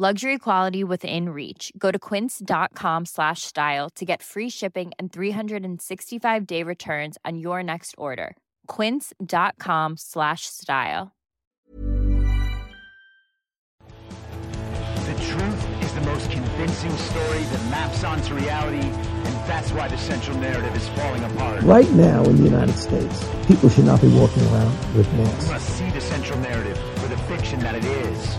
Luxury quality within reach. Go to quince.com slash style to get free shipping and 365 day returns on your next order. Quince.com slash style. The truth is the most convincing story that maps onto reality, and that's why the central narrative is falling apart. Right now in the United States, people should not be walking around with We masks. must see the central narrative for the fiction that it is.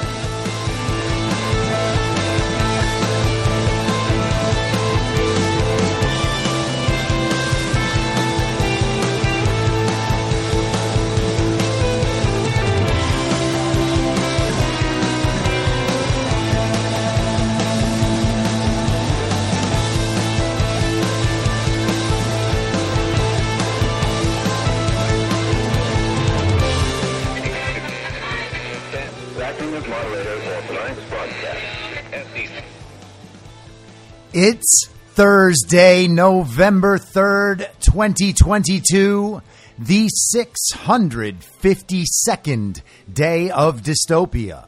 It's Thursday, November 3rd, 2022, the 652nd day of dystopia.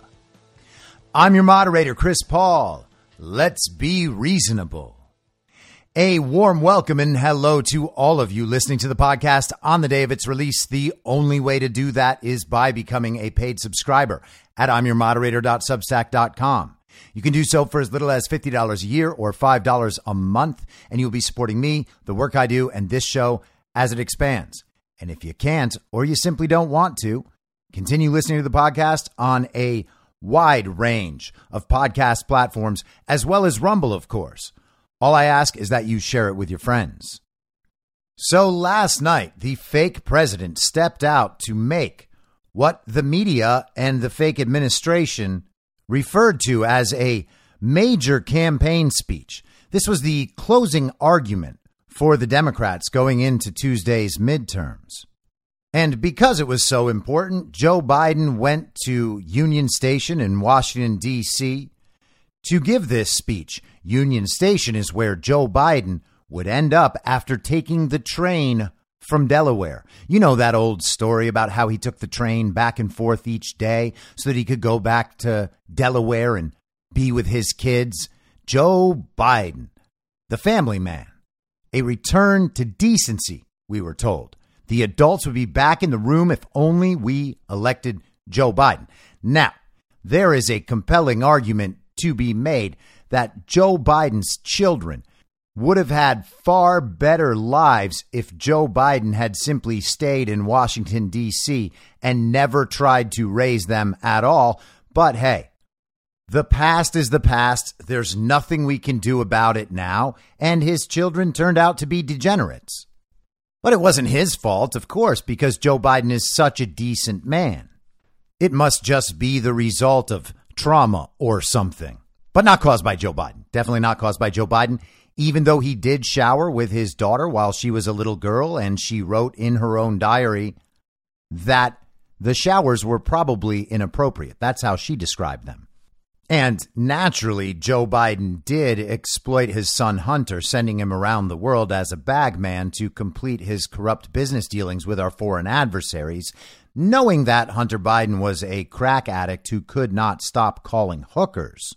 I'm your moderator, Chris Paul. Let's be reasonable. A warm welcome and hello to all of you listening to the podcast on the day of its release. The only way to do that is by becoming a paid subscriber at imyourmoderator.substack.com. You can do so for as little as $50 a year or $5 a month, and you'll be supporting me, the work I do, and this show as it expands. And if you can't, or you simply don't want to, continue listening to the podcast on a wide range of podcast platforms, as well as Rumble, of course. All I ask is that you share it with your friends. So last night, the fake president stepped out to make what the media and the fake administration referred to as a major campaign speech. This was the closing argument for the Democrats going into Tuesday's midterms. And because it was so important, Joe Biden went to Union Station in Washington, D.C. to give this speech. Union Station is where Joe Biden would end up after taking the train from Delaware. You know that old story about how he took the train back and forth each day so that he could go back to Delaware and be with his kids. Joe Biden, the family man, a return to decency, we were told. The adults would be back in the room if only we elected Joe Biden. Now, there is a compelling argument to be made that Joe Biden's children would have had far better lives if Joe Biden had simply stayed in Washington, D.C. and never tried to raise them at all. But hey, the past is the past. There's nothing we can do about it now. And his children turned out to be degenerates. But it wasn't his fault, of course, because Joe Biden is such a decent man. It must just be the result of trauma or something. but not caused by Joe Biden. Definitely not caused by Joe Biden, even though he did shower with his daughter while she was a little girl, and she wrote in her own diary that the showers were probably inappropriate. That's how she described them. And naturally, Joe Biden did exploit his son Hunter, sending him around the world as a bagman to complete his corrupt business dealings with our foreign adversaries, knowing that Hunter Biden was a crack addict who could not stop calling hookers.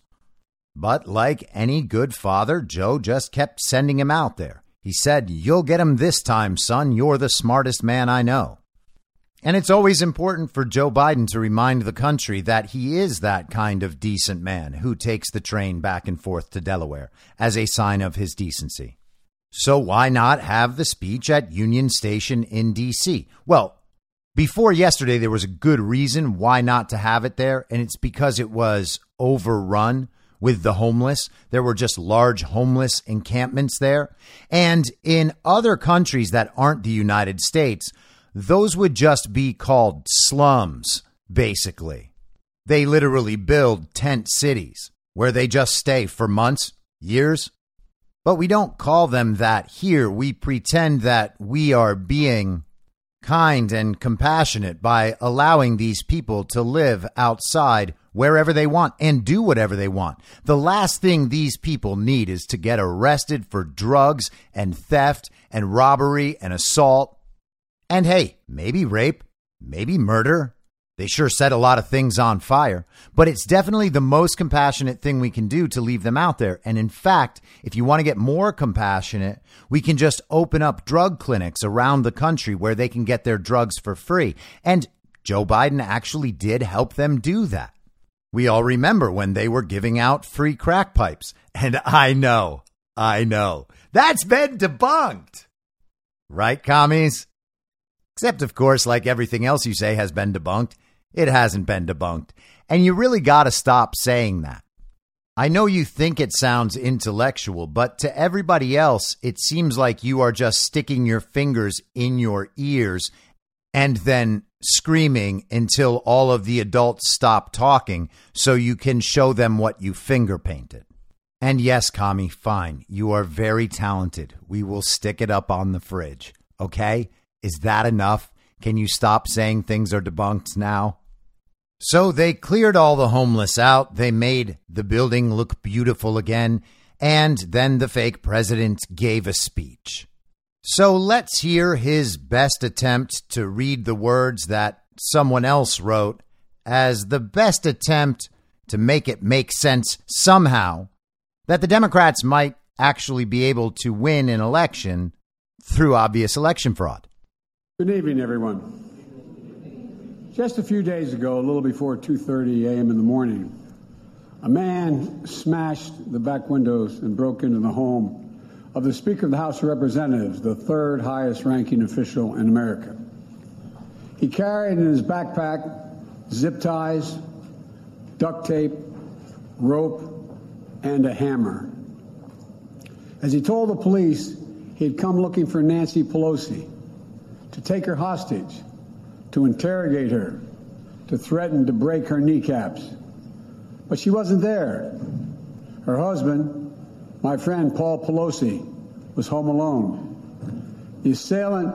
But like any good father, Joe just kept sending him out there. He said, You'll get him this time, son. You're the smartest man I know. And it's always important for Joe Biden to remind the country that he is that kind of decent man who takes the train back and forth to Delaware as a sign of his decency. So why not have the speech at Union Station in D.C.? Well, before yesterday, there was a good reason why not to have it there, and it's because it was overrun with the homeless. There were just large homeless encampments there. And in other countries that aren't the United States, those would just be called slums, basically. They literally build tent cities where they just stay for months, years. But we don't call them that here. We pretend that we are being kind and compassionate by allowing these people to live outside wherever they want and do whatever they want. The last thing these people need is to get arrested for drugs and theft and robbery and assault and hey, maybe rape, maybe murder. They sure set a lot of things on fire, but it's definitely the most compassionate thing we can do to leave them out there. And in fact, if you want to get more compassionate, we can just open up drug clinics around the country where they can get their drugs for free. And Joe Biden actually did help them do that. We all remember when they were giving out free crack pipes. And I know, I know, that's been debunked. Right, commies? Except, of course, like everything else you say has been debunked, it hasn't been debunked. And you really got to stop saying that. I know you think it sounds intellectual, but to everybody else, it seems like you are just sticking your fingers in your ears and then screaming until all of the adults stop talking so you can show them what you finger painted. And yes, Kami, fine. You are very talented. We will stick it up on the fridge. Okay? Is that enough? Can you stop saying things are debunked now? So they cleared all the homeless out. They made the building look beautiful again. And then the fake president gave a speech. So let's hear his best attempt to read the words that someone else wrote as the best attempt to make it make sense somehow that the Democrats might actually be able to win an election through obvious election fraud. Good evening, everyone. Just a few days ago, a little before 2:30 a.m. in the morning, a man smashed the back windows and broke into the home of the Speaker of the House of Representatives, the third highest ranking official in America. He carried in his backpack zip ties, duct tape, rope, and a hammer. As he told the police, he had come looking for Nancy Pelosi to take her hostage, to interrogate her, to threaten to break her kneecaps. But she wasn't there. Her husband, my friend Paul Pelosi, was home alone. The assailant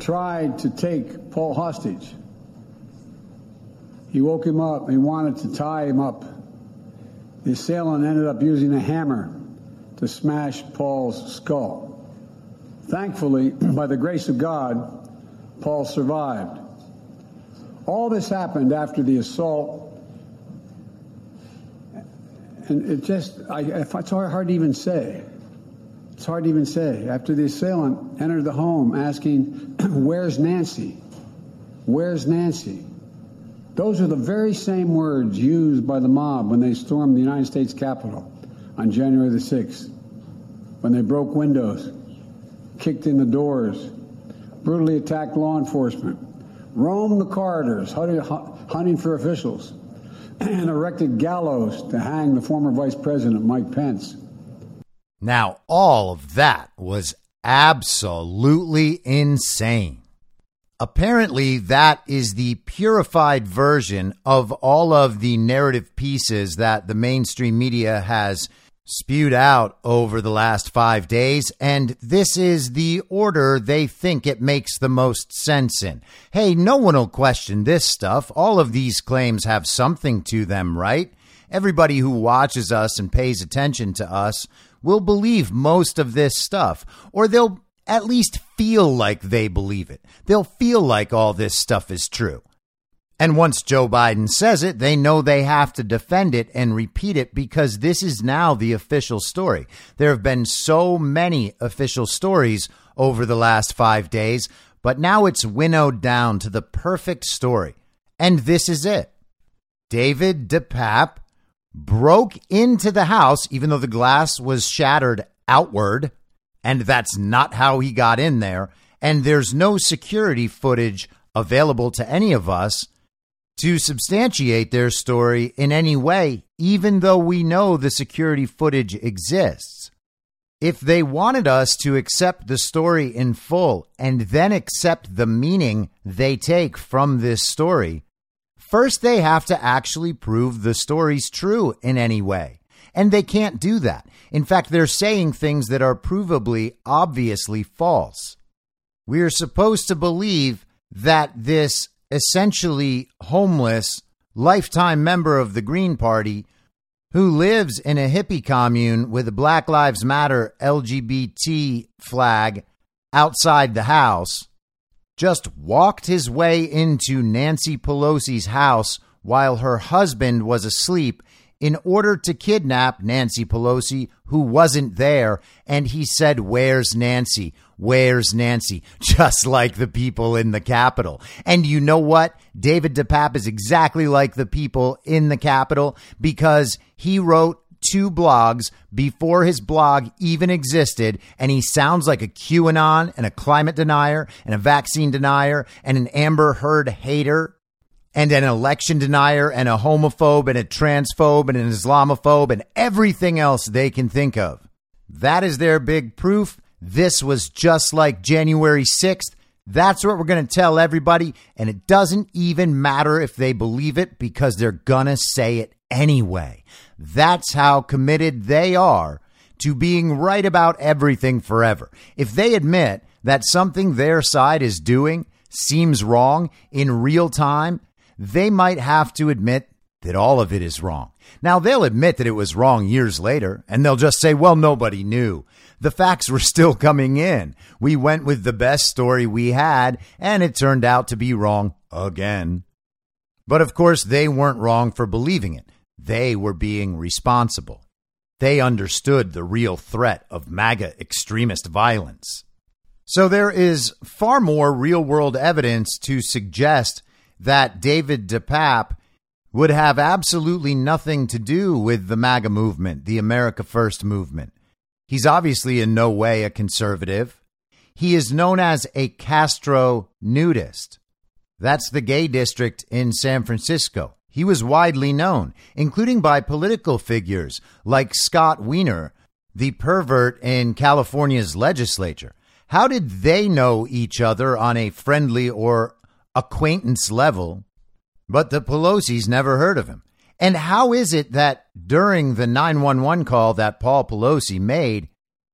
tried to take Paul hostage. He woke him up. He wanted to tie him up. The assailant ended up using a hammer to smash Paul's skull. Thankfully, by the grace of God, Paul survived. All this happened after the assault. And it just, I, it's hard to even say. It's hard to even say. After the assailant entered the home asking, Where's Nancy? Where's Nancy? Those are the very same words used by the mob when they stormed the United States Capitol on January the 6th, when they broke windows kicked in the doors, brutally attacked law enforcement, roamed the corridors hunting for officials, and erected gallows to hang the former Vice President Mike Pence. Now, all of that was absolutely insane. Apparently, that is the purified version of all of the narrative pieces that the mainstream media has spewed out over the last five days, and this is the order they think it makes the most sense in. Hey, no one will question this stuff. All of these claims have something to them, right? Everybody who watches us and pays attention to us will believe most of this stuff, or they'll at least feel like they believe it. They'll feel like all this stuff is true. And once Joe Biden says it, they know they have to defend it and repeat it because this is now the official story. There have been so many official stories over the last five days, but now it's winnowed down to the perfect story. And this is it David DePape broke into the house, even though the glass was shattered outward and that's not how he got in there. And there's no security footage available to any of us to substantiate their story in any way, even though we know the security footage exists. If they wanted us to accept the story in full and then accept the meaning they take from this story, first they have to actually prove the story's true in any way. And they can't do that. In fact, they're saying things that are provably, obviously false. We are supposed to believe that this essentially homeless, lifetime member of the Green Party who lives in a hippie commune with a Black Lives Matter LGBT flag outside the house just walked his way into Nancy Pelosi's house while her husband was asleep in order to kidnap Nancy Pelosi, who wasn't there. And he said, Where's Nancy? Where's Nancy? Just like the people in the Capitol. And you know what? David DePape is exactly like the people in the Capitol because he wrote two blogs before his blog even existed, and he sounds like a QAnon and a climate denier and a vaccine denier and an Amber Heard hater and an election denier and a homophobe and a transphobe and an Islamophobe and everything else they can think of. That is their big proof. This was just like January 6th. That's what we're going to tell everybody. And it doesn't even matter if they believe it because they're going to say it anyway. That's how committed they are to being right about everything forever. If they admit that something their side is doing seems wrong in real time, they might have to admit that all of it is wrong. Now, they'll admit that it was wrong years later, and they'll just say, well, nobody knew. The facts were still coming in. We went with the best story we had, and it turned out to be wrong again. But of course, they weren't wrong for believing it. They were being responsible. They understood the real threat of MAGA extremist violence. So there is far more real world evidence to suggest that David DePape would have absolutely nothing to do with the MAGA movement, the America First movement. He's obviously in no way a conservative. He is known as a Castro nudist. That's the gay district in San Francisco. He was widely known, including by political figures like Scott Wiener, the pervert in California's legislature. How did they know each other on a friendly or acquaintance level, but the Pelosi's never heard of him. And how is it that during the 911 call that Paul Pelosi made,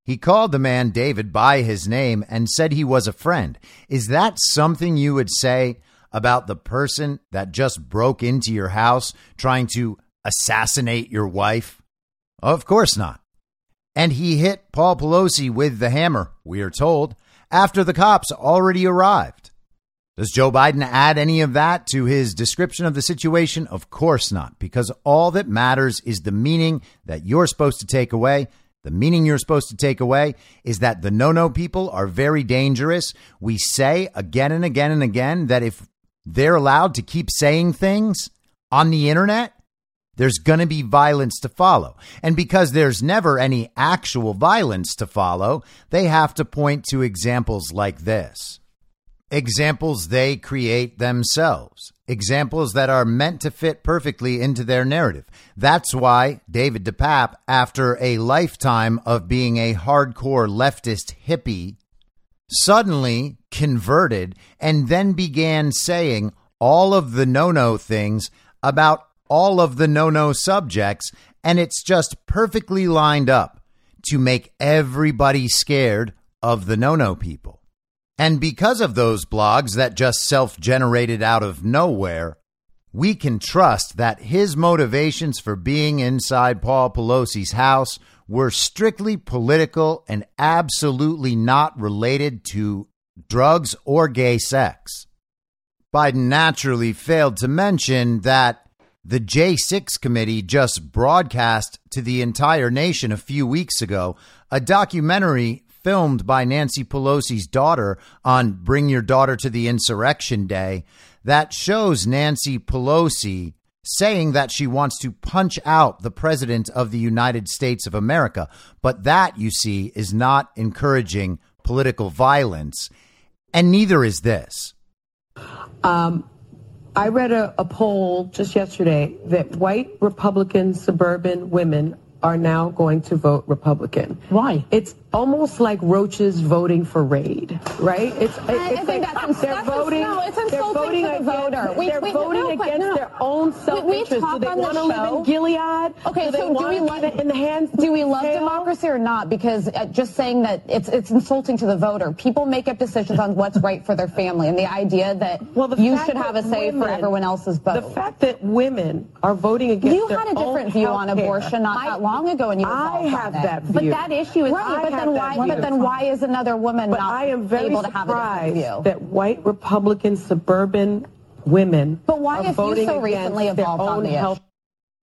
he called the man David by his name and said he was a friend? Is that something you would say about the person that just broke into your house trying to assassinate your wife? Of course not. And he hit Paul Pelosi with the hammer, we are told, after the cops already arrived. Does Joe Biden add any of that to his description of the situation? Of course not, because all that matters is the meaning that you're supposed to take away. The meaning you're supposed to take away is that the no no people are very dangerous. We say again and again and again that if they're allowed to keep saying things on the internet, there's going to be violence to follow. And because there's never any actual violence to follow, they have to point to examples like this examples they create themselves, examples that are meant to fit perfectly into their narrative. That's why David DePape, after a lifetime of being a hardcore leftist hippie suddenly converted and then began saying all of the no no things about all of the no no subjects. And it's just perfectly lined up to make everybody scared of the no no people. And because of those blogs that just self generated out of nowhere, we can trust that his motivations for being inside Paul Pelosi's house were strictly political and absolutely not related to drugs or gay sex. Biden naturally failed to mention that the J6 committee just broadcast to the entire nation a few weeks ago a documentary filmed by Nancy Pelosi's daughter on Bring Your Daughter to the Insurrection Day that shows Nancy Pelosi saying that she wants to punch out the president of the United States of America. But that, you see, is not encouraging political violence. And neither is this. Um, I read a, a poll just yesterday that white Republican suburban women are now going to vote Republican. Why? It's almost like roaches voting for raid, right? It's, it's I, think like that's, they're that's voting. No, it's they're insulting voting to the against, voter. We, they're we, voting no, against no. their own self-interest. Do they want to live in Gilead? Okay, do so do we love love in the hands? Do we love tail? democracy or not? Because uh, just saying that it's it's insulting to the voter. People make up decisions on what's right for their family, and the idea that well, the you should have a say women, for everyone else's vote. The fact that women are voting against you had a different view on abortion not I, that long ago, and you I have that. that view. But that issue is right. But then why? But then why is another woman but not I am very able to have a different view? that white Republican suburban women But why, are if you voting so against recently their evolved on own the issue? health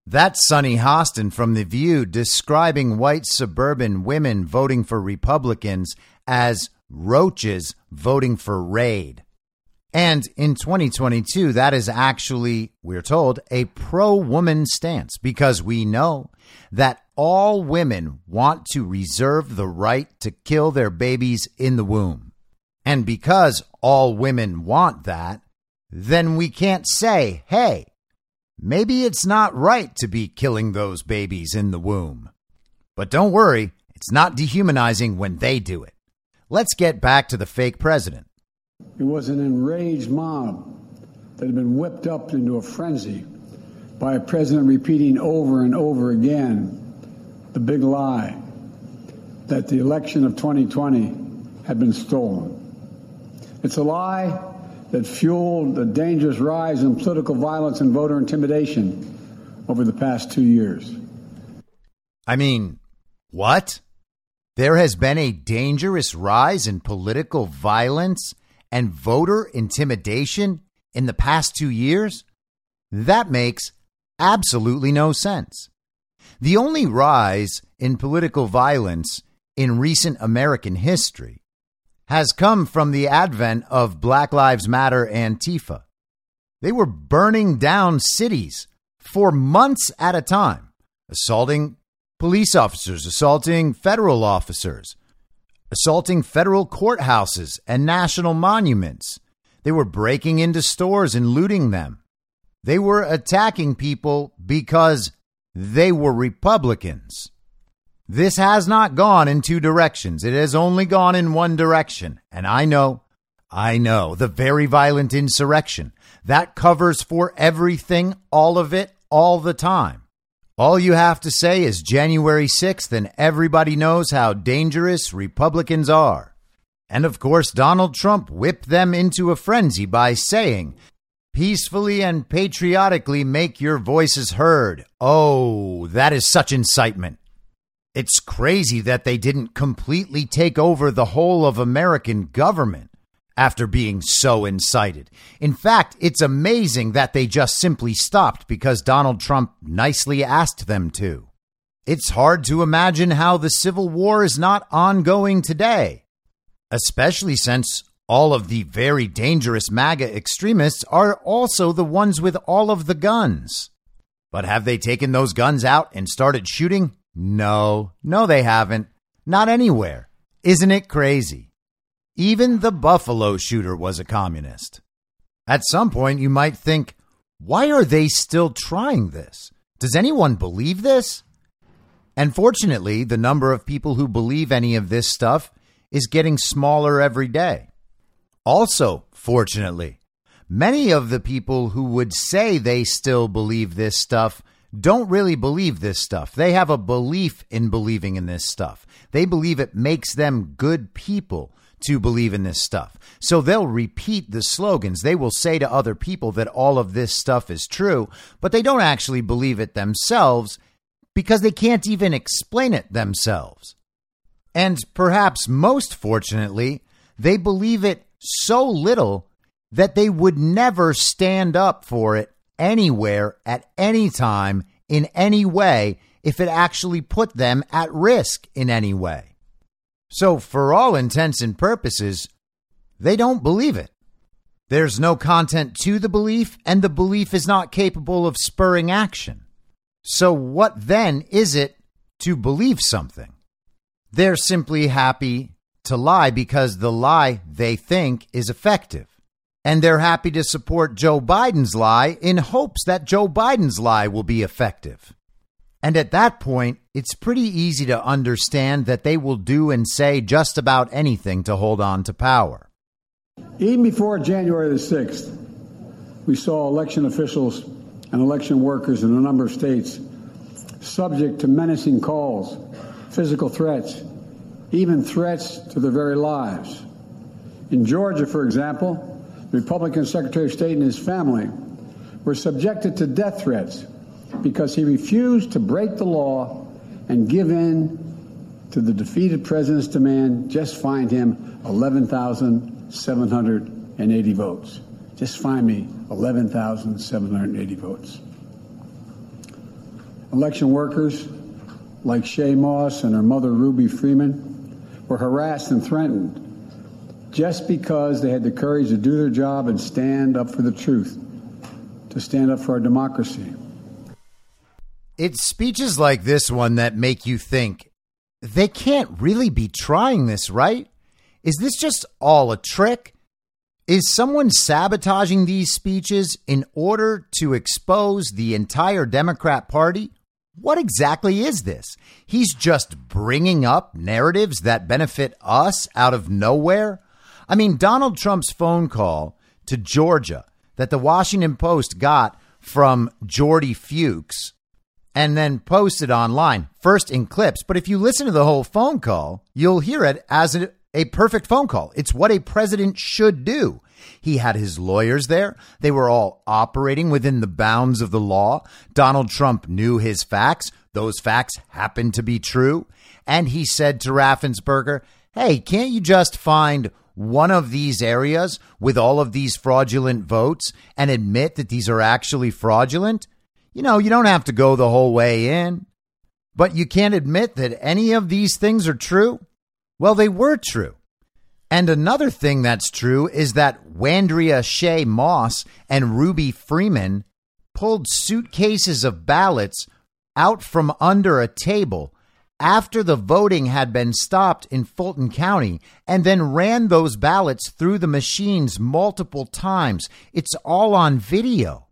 That's Sunny Hostin from The View describing white suburban women voting for Republicans as roaches voting for raid. And in 2022, that is actually, we're told, a pro woman stance because we know that all women want to reserve the right to kill their babies in the womb. And because all women want that, then we can't say, hey, maybe it's not right to be killing those babies in the womb. But don't worry, it's not dehumanizing when they do it. Let's get back to the fake president. It was an enraged mob that had been whipped up into a frenzy by a president repeating over and over again the big lie that the election of 2020 had been stolen. It's a lie that fueled the dangerous rise in political violence and voter intimidation over the past two years. I mean, what? There has been a dangerous rise in political violence and voter intimidation in the past two years? That makes absolutely no sense. The only rise in political violence in recent American history has come from the advent of Black Lives Matter Antifa. They were burning down cities for months at a time, assaulting police officers, assaulting federal officers, assaulting federal courthouses and national monuments. They were breaking into stores and looting them. They were attacking people because they were Republicans. This has not gone in two directions. It has only gone in one direction. And I know, I know, the very violent insurrection. That covers for everything, all of it, all the time. All you have to say is January 6th, and everybody knows how dangerous Republicans are. And of course, Donald Trump whipped them into a frenzy by saying, Peacefully and patriotically make your voices heard. Oh, that is such incitement. It's crazy that they didn't completely take over the whole of American government after being so incited. In fact, it's amazing that they just simply stopped because Donald Trump nicely asked them to. It's hard to imagine how the Civil War is not ongoing today, especially since all of the very dangerous MAGA extremists are also the ones with all of the guns. But have they taken those guns out and started shooting? No, no, they haven't. Not anywhere. Isn't it crazy? Even the Buffalo shooter was a communist. At some point, you might think, why are they still trying this? Does anyone believe this? And fortunately, the number of people who believe any of this stuff is getting smaller every day. Also, fortunately, many of the people who would say they still believe this stuff don't really believe this stuff. They have a belief in believing in this stuff. They believe it makes them good people to believe in this stuff. So they'll repeat the slogans. They will say to other people that all of this stuff is true, but they don't actually believe it themselves because they can't even explain it themselves. And perhaps most fortunately, they believe it so little that they would never stand up for it anywhere at any time in any way if it actually put them at risk in any way. So, for all intents and purposes, they don't believe it. There's no content to the belief, and the belief is not capable of spurring action. So, what then is it to believe something? They're simply happy to lie because the lie they think is effective. And they're happy to support Joe Biden's lie in hopes that Joe Biden's lie will be effective. And at that point, it's pretty easy to understand that they will do and say just about anything to hold on to power. Even before January the 6th, we saw election officials and election workers in a number of states subject to menacing calls, physical threats, even threats to their very lives. In Georgia, for example, the Republican Secretary of State and his family were subjected to death threats because he refused to break the law and give in to the defeated president's demand just find him 11,780 votes. Just find me 11,780 votes. Election workers like Shaye Moss and her mother Ruby Freeman were harassed and threatened just because they had the courage to do their job and stand up for the truth, to stand up for our democracy. It's speeches like this one that make you think they can't really be trying this, right? Is this just all a trick? Is someone sabotaging these speeches in order to expose the entire Democrat Party? What exactly is this? He's just bringing up narratives that benefit us out of nowhere? I mean, Donald Trump's phone call to Georgia that the Washington Post got from Jordy Fuchs and then posted online, first in clips. But if you listen to the whole phone call, you'll hear it as a, a perfect phone call. It's what a president should do. He had his lawyers there. They were all operating within the bounds of the law. Donald Trump knew his facts. Those facts happened to be true. And he said to Raffensperger, Hey, can't you just find one of these areas with all of these fraudulent votes and admit that these are actually fraudulent? you know, you don't have to go the whole way in, but you can't admit that any of these things are true. Well, they were true. And another thing that's true is that Wandrea Shaye Moss and Ruby Freeman pulled suitcases of ballots out from under a table after the voting had been stopped in Fulton County and then ran those ballots through the machines multiple times. It's all on video.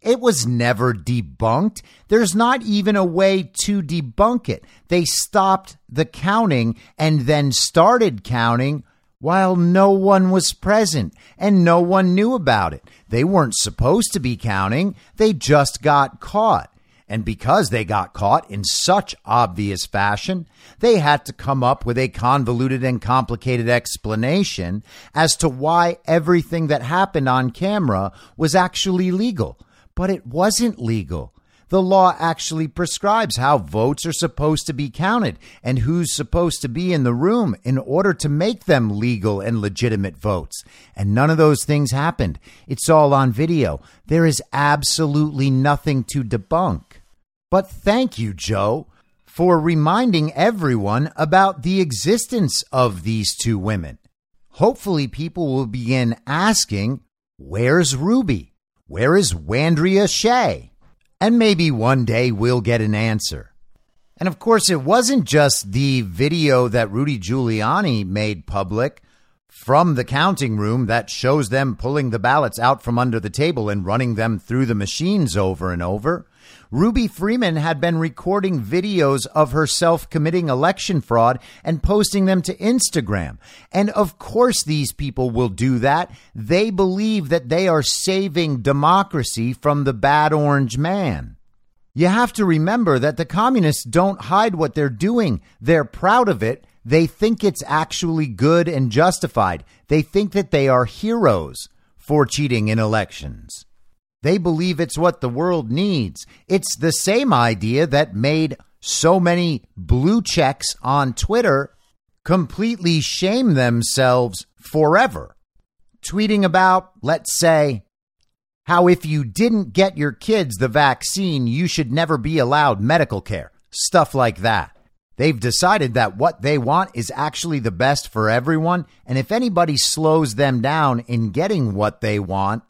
It was never debunked. There's not even a way to debunk it. They stopped the counting and then started counting while no one was present and no one knew about it. They weren't supposed to be counting, they just got caught. And because they got caught in such obvious fashion, they had to come up with a convoluted and complicated explanation as to why everything that happened on camera was actually legal but it wasn't legal. The law actually prescribes how votes are supposed to be counted and who's supposed to be in the room in order to make them legal and legitimate votes. And none of those things happened. It's all on video. There is absolutely nothing to debunk. But thank you, Joe, for reminding everyone about the existence of these two women. Hopefully, people will begin asking, Where's Ruby? Where is Wandrea Shaye? And maybe one day we'll get an answer. And of course, it wasn't just the video that Rudy Giuliani made public from the counting room that shows them pulling the ballots out from under the table and running them through the machines over and over. Ruby Freeman had been recording videos of herself committing election fraud and posting them to Instagram. And of course, these people will do that. They believe that they are saving democracy from the bad orange man. You have to remember that the communists don't hide what they're doing. They're proud of it. They think it's actually good and justified. They think that they are heroes for cheating in elections. They believe it's what the world needs. It's the same idea that made so many blue checks on Twitter completely shame themselves forever. Tweeting about, let's say, how if you didn't get your kids the vaccine, you should never be allowed medical care. Stuff like that. They've decided that what they want is actually the best for everyone, and if anybody slows them down in getting what they want,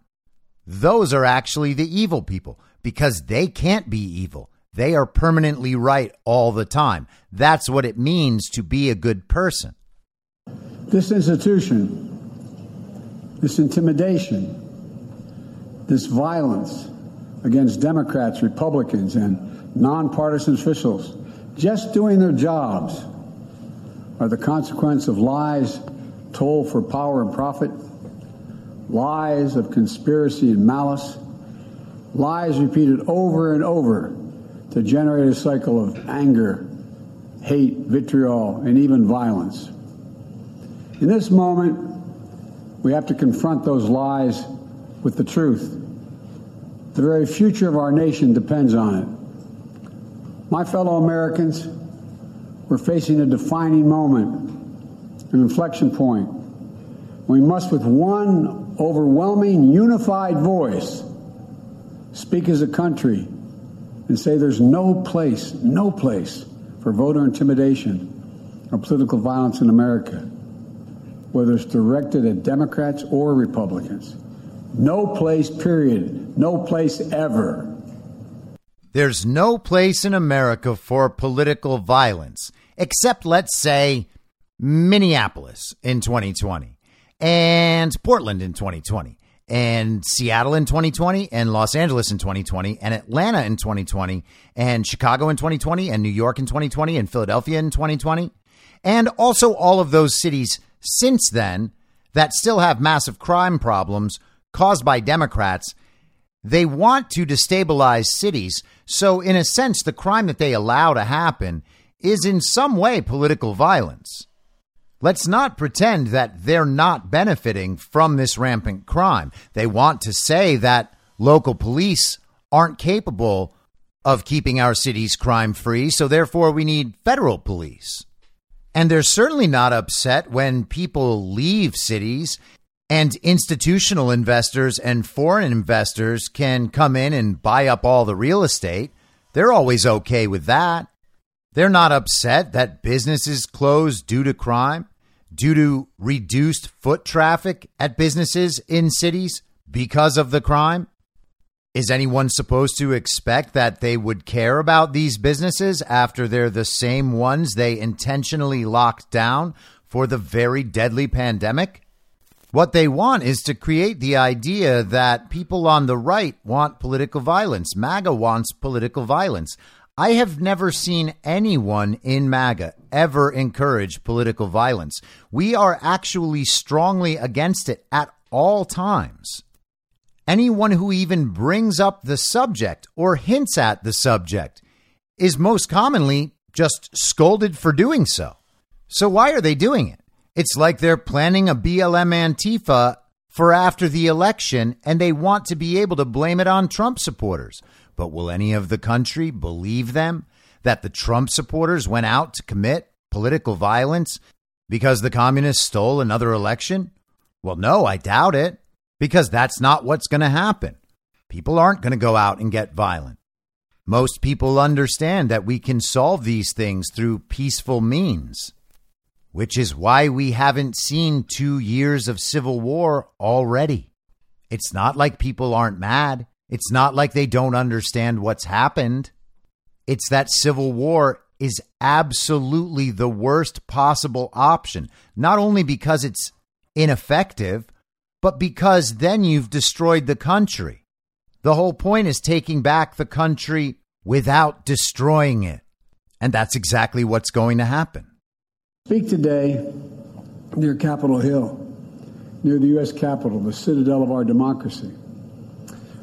those are actually the evil people because they can't be evil. They are permanently right all the time. That's what it means to be a good person. This institution, this intimidation, this violence against Democrats, Republicans, and nonpartisan officials just doing their jobs are the consequence of lies told for power and profit lies of conspiracy and malice, lies repeated over and over to generate a cycle of anger, hate, vitriol, and even violence. In this moment, we have to confront those lies with the truth. The very future of our nation depends on it. My fellow Americans, we're facing a defining moment, an inflection point. We must, with one overwhelming, unified voice speak as a country and say there's no place, no place for voter intimidation or political violence in America, whether it's directed at Democrats or Republicans. No place, period. No place ever. There's no place in America for political violence, except, let's say, Minneapolis in 2020 and Portland in 2020 and Seattle in 2020 and Los Angeles in 2020 and Atlanta in 2020 and Chicago in 2020 and New York in 2020 and Philadelphia in 2020 and also all of those cities since then that still have massive crime problems caused by Democrats. They want to destabilize cities. So, in a sense, the crime that they allow to happen is in some way political violence. Let's not pretend that they're not benefiting from this rampant crime. They want to say that local police aren't capable of keeping our cities crime free, so therefore we need federal police. And they're certainly not upset when people leave cities and institutional investors and foreign investors can come in and buy up all the real estate. They're always okay with that. They're not upset that businesses close due to crime, due to reduced foot traffic at businesses in cities because of the crime. Is anyone supposed to expect that they would care about these businesses after they're the same ones they intentionally locked down for the very deadly pandemic? What they want is to create the idea that people on the right want political violence. MAGA wants political violence. I have never seen anyone in MAGA ever encourage political violence. We are actually strongly against it at all times. Anyone who even brings up the subject or hints at the subject is most commonly just scolded for doing so. So, why are they doing it? It's like they're planning a BLM Antifa for after the election and they want to be able to blame it on Trump supporters. But will any of the country believe them that the Trump supporters went out to commit political violence because the communists stole another election? Well, no, I doubt it, because that's not what's going to happen. People aren't going to go out and get violent. Most people understand that we can solve these things through peaceful means, which is why we haven't seen two years of civil war already. It's not like people aren't mad. It's not like they don't understand what's happened. It's that civil war is absolutely the worst possible option, not only because it's ineffective, but because then you've destroyed the country. The whole point is taking back the country without destroying it. And that's exactly what's going to happen. Speak today near Capitol Hill, near the U.S. Capitol, the citadel of our democracy.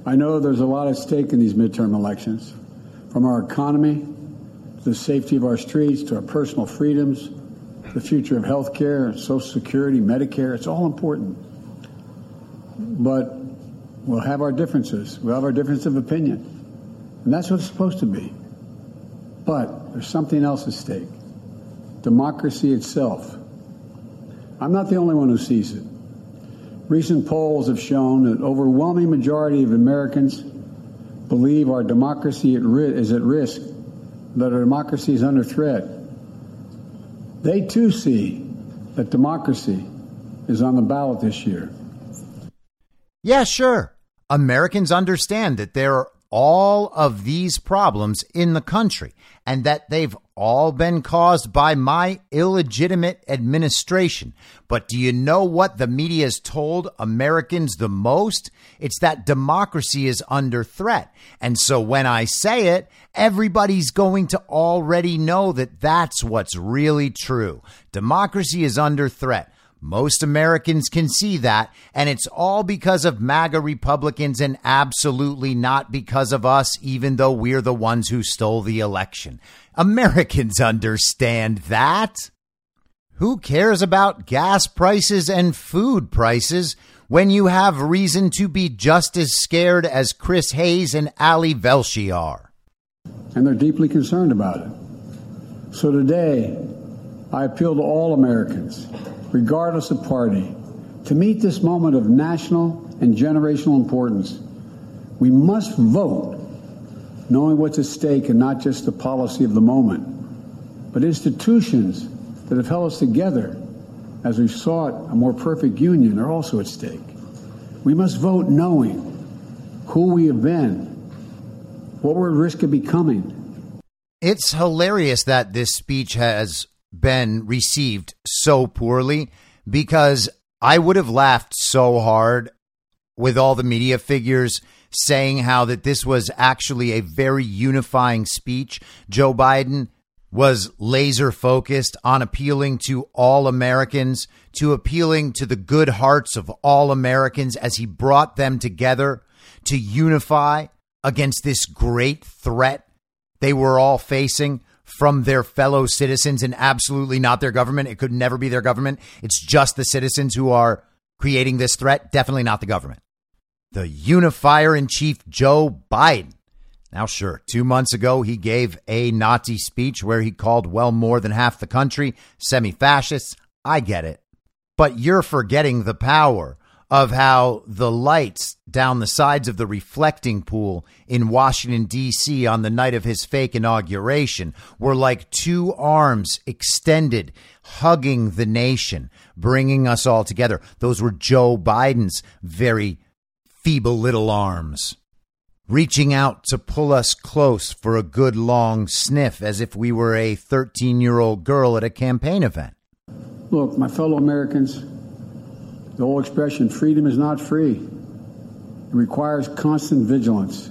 I know there's a lot at stake in these midterm elections, from our economy to the safety of our streets to our personal freedoms, the future of health care, Social Security, Medicare. It's all important. But we'll have our differences. We'll have our difference of opinion. And that's what it's supposed to be. But there's something else at stake democracy itself. I'm not the only one who sees it. Recent polls have shown that overwhelming majority of Americans believe our democracy is at risk, that our democracy is under threat. They too see that democracy is on the ballot this year. Yeah, sure. Americans understand that there are all of these problems in the country and that they've all been caused by my illegitimate administration. But do you know what the media has told Americans the most? It's that democracy is under threat. And so when I say it, everybody's going to already know that that's what's really true. Democracy is under threat. Most Americans can see that, and it's all because of MAGA Republicans and absolutely not because of us, even though we're the ones who stole the election. Americans understand that. Who cares about gas prices and food prices when you have reason to be just as scared as Chris Hayes and Ali Velshi are? And they're deeply concerned about it. So today, I appeal to all Americans regardless of party, to meet this moment of national and generational importance. We must vote knowing what's at stake and not just the policy of the moment, but institutions that have held us together as we sought a more perfect union are also at stake. We must vote knowing who we have been, what we're at risk of becoming. It's hilarious that this speech has been received so poorly because I would have laughed so hard with all the media figures saying how that this was actually a very unifying speech. Joe Biden was laser focused on appealing to all Americans, to appealing to the good hearts of all Americans as he brought them together to unify against this great threat they were all facing from their fellow citizens and absolutely not their government. It could never be their government. It's just the citizens who are creating this threat, definitely not the government. The unifier in chief, Joe Biden. Now, sure, two months ago, he gave a Nazi speech where he called well more than half the country semi fascists. I get it. But you're forgetting the power of how the lights down the sides of the reflecting pool in Washington, D.C. on the night of his fake inauguration were like two arms extended, hugging the nation, bringing us all together. Those were Joe Biden's very feeble little arms. Reaching out to pull us close for a good long sniff as if we were a 13 year old girl at a campaign event. Look, my fellow Americans, the old expression, freedom is not free. It requires constant vigilance.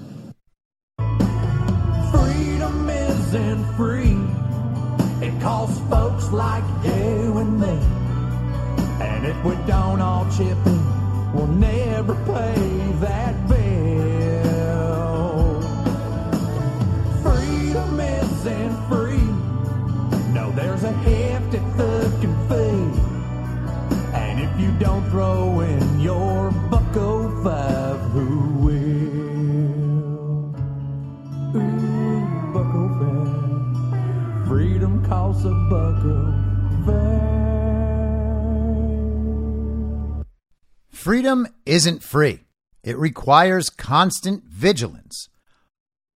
Freedom isn't free. It costs folks like you and me. And if we don't all chip in, we'll never pay don't throw in your bucko five, who will? Ooh, bucko five. Freedom costs a bucko five. Freedom isn't free. It requires constant vigilance,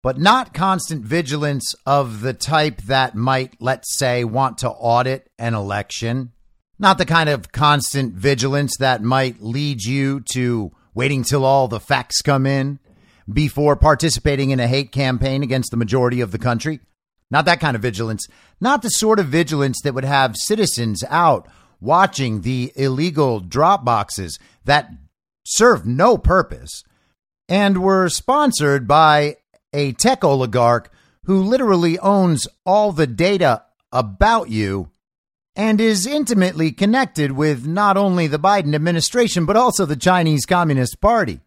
but not constant vigilance of the type that might, let's say, want to audit an election not the kind of constant vigilance that might lead you to waiting till all the facts come in before participating in a hate campaign against the majority of the country. Not that kind of vigilance. Not the sort of vigilance that would have citizens out watching the illegal drop boxes that serve no purpose and were sponsored by a tech oligarch who literally owns all the data about you and is intimately connected with not only the Biden administration, but also the Chinese Communist Party,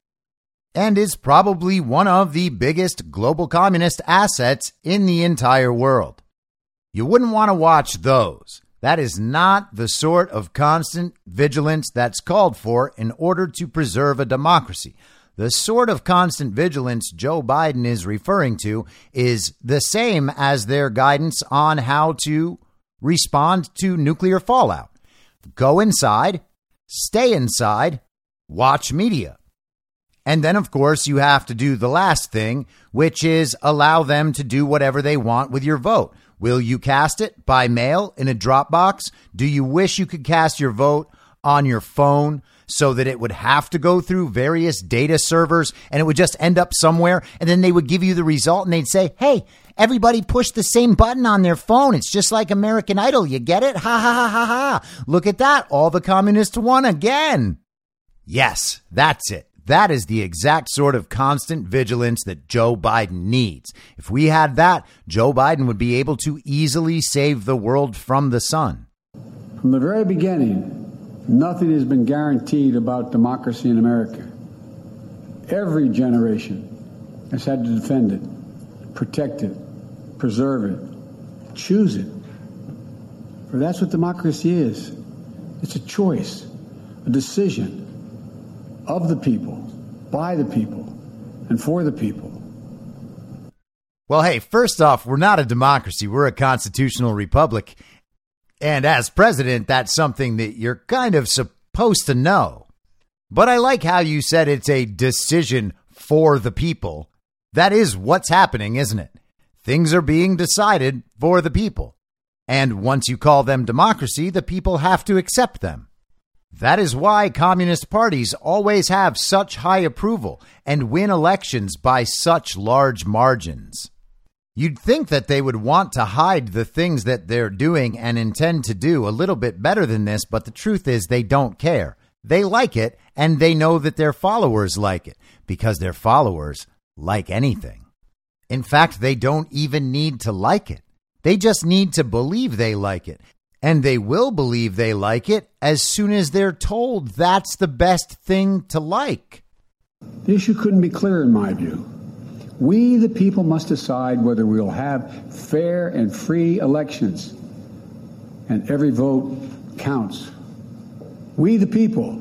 and is probably one of the biggest global communist assets in the entire world. You wouldn't want to watch those. That is not the sort of constant vigilance that's called for in order to preserve a democracy. The sort of constant vigilance Joe Biden is referring to is the same as their guidance on how to respond to nuclear fallout. Go inside, stay inside, watch media. And then, of course, you have to do the last thing, which is allow them to do whatever they want with your vote. Will you cast it by mail in a Dropbox? Do you wish you could cast your vote on your phone so that it would have to go through various data servers and it would just end up somewhere? And then they would give you the result and they'd say, hey, Everybody pushed the same button on their phone. It's just like American Idol. You get it? Ha ha ha ha ha. Look at that. All the communists won again. Yes, that's it. That is the exact sort of constant vigilance that Joe Biden needs. If we had that, Joe Biden would be able to easily save the world from the sun. From the very beginning, nothing has been guaranteed about democracy in America. Every generation has had to defend it, protect it, preserve it, choose it. For that's what democracy is it's a choice, a decision of the people, by the people, and for the people. Well, hey, first off, we're not a democracy, we're a constitutional republic. And as president, that's something that you're kind of supposed to know. But I like how you said it's a decision for the people. That is what's happening, isn't it? Things are being decided for the people. And once you call them democracy, the people have to accept them. That is why communist parties always have such high approval and win elections by such large margins. You'd think that they would want to hide the things that they're doing and intend to do a little bit better than this, but the truth is they don't care. They like it, and they know that their followers like it because their followers like anything. In fact, they don't even need to like it. They just need to believe they like it. And they will believe they like it as soon as they're told that's the best thing to like. The issue couldn't be clearer, in my view. We, the people, must decide whether we'll have fair and free elections. And every vote counts. We, the people,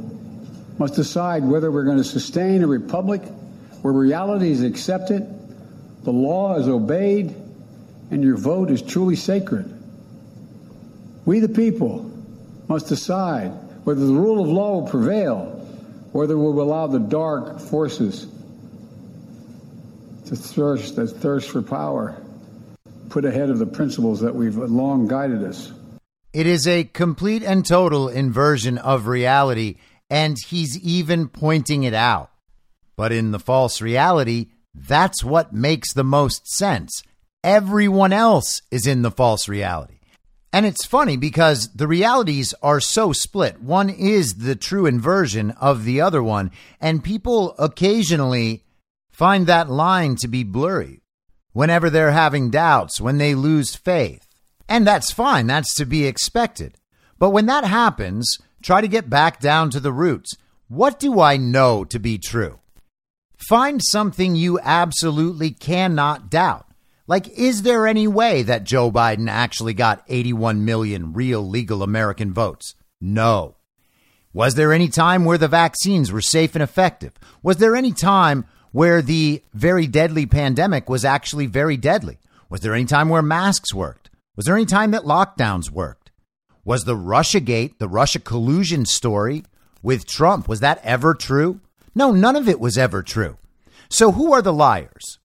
must decide whether we're going to sustain a republic where reality is accepted the law is obeyed, and your vote is truly sacred. We, the people, must decide whether the rule of law will prevail, whether we'll allow the dark forces to thirst, that thirst for power put ahead of the principles that we've long guided us. It is a complete and total inversion of reality, and he's even pointing it out. But in the false reality, that's what makes the most sense. Everyone else is in the false reality. And it's funny because the realities are so split. One is the true inversion of the other one, and people occasionally find that line to be blurry whenever they're having doubts, when they lose faith. And that's fine, that's to be expected. But when that happens, try to get back down to the roots. What do I know to be true? Find something you absolutely cannot doubt. Like, is there any way that Joe Biden actually got 81 million real legal American votes? No. Was there any time where the vaccines were safe and effective? Was there any time where the very deadly pandemic was actually very deadly? Was there any time where masks worked? Was there any time that lockdowns worked? Was the Russiagate, the Russia collusion story with Trump, was that ever true? No, none of it was ever true. So who are the liars?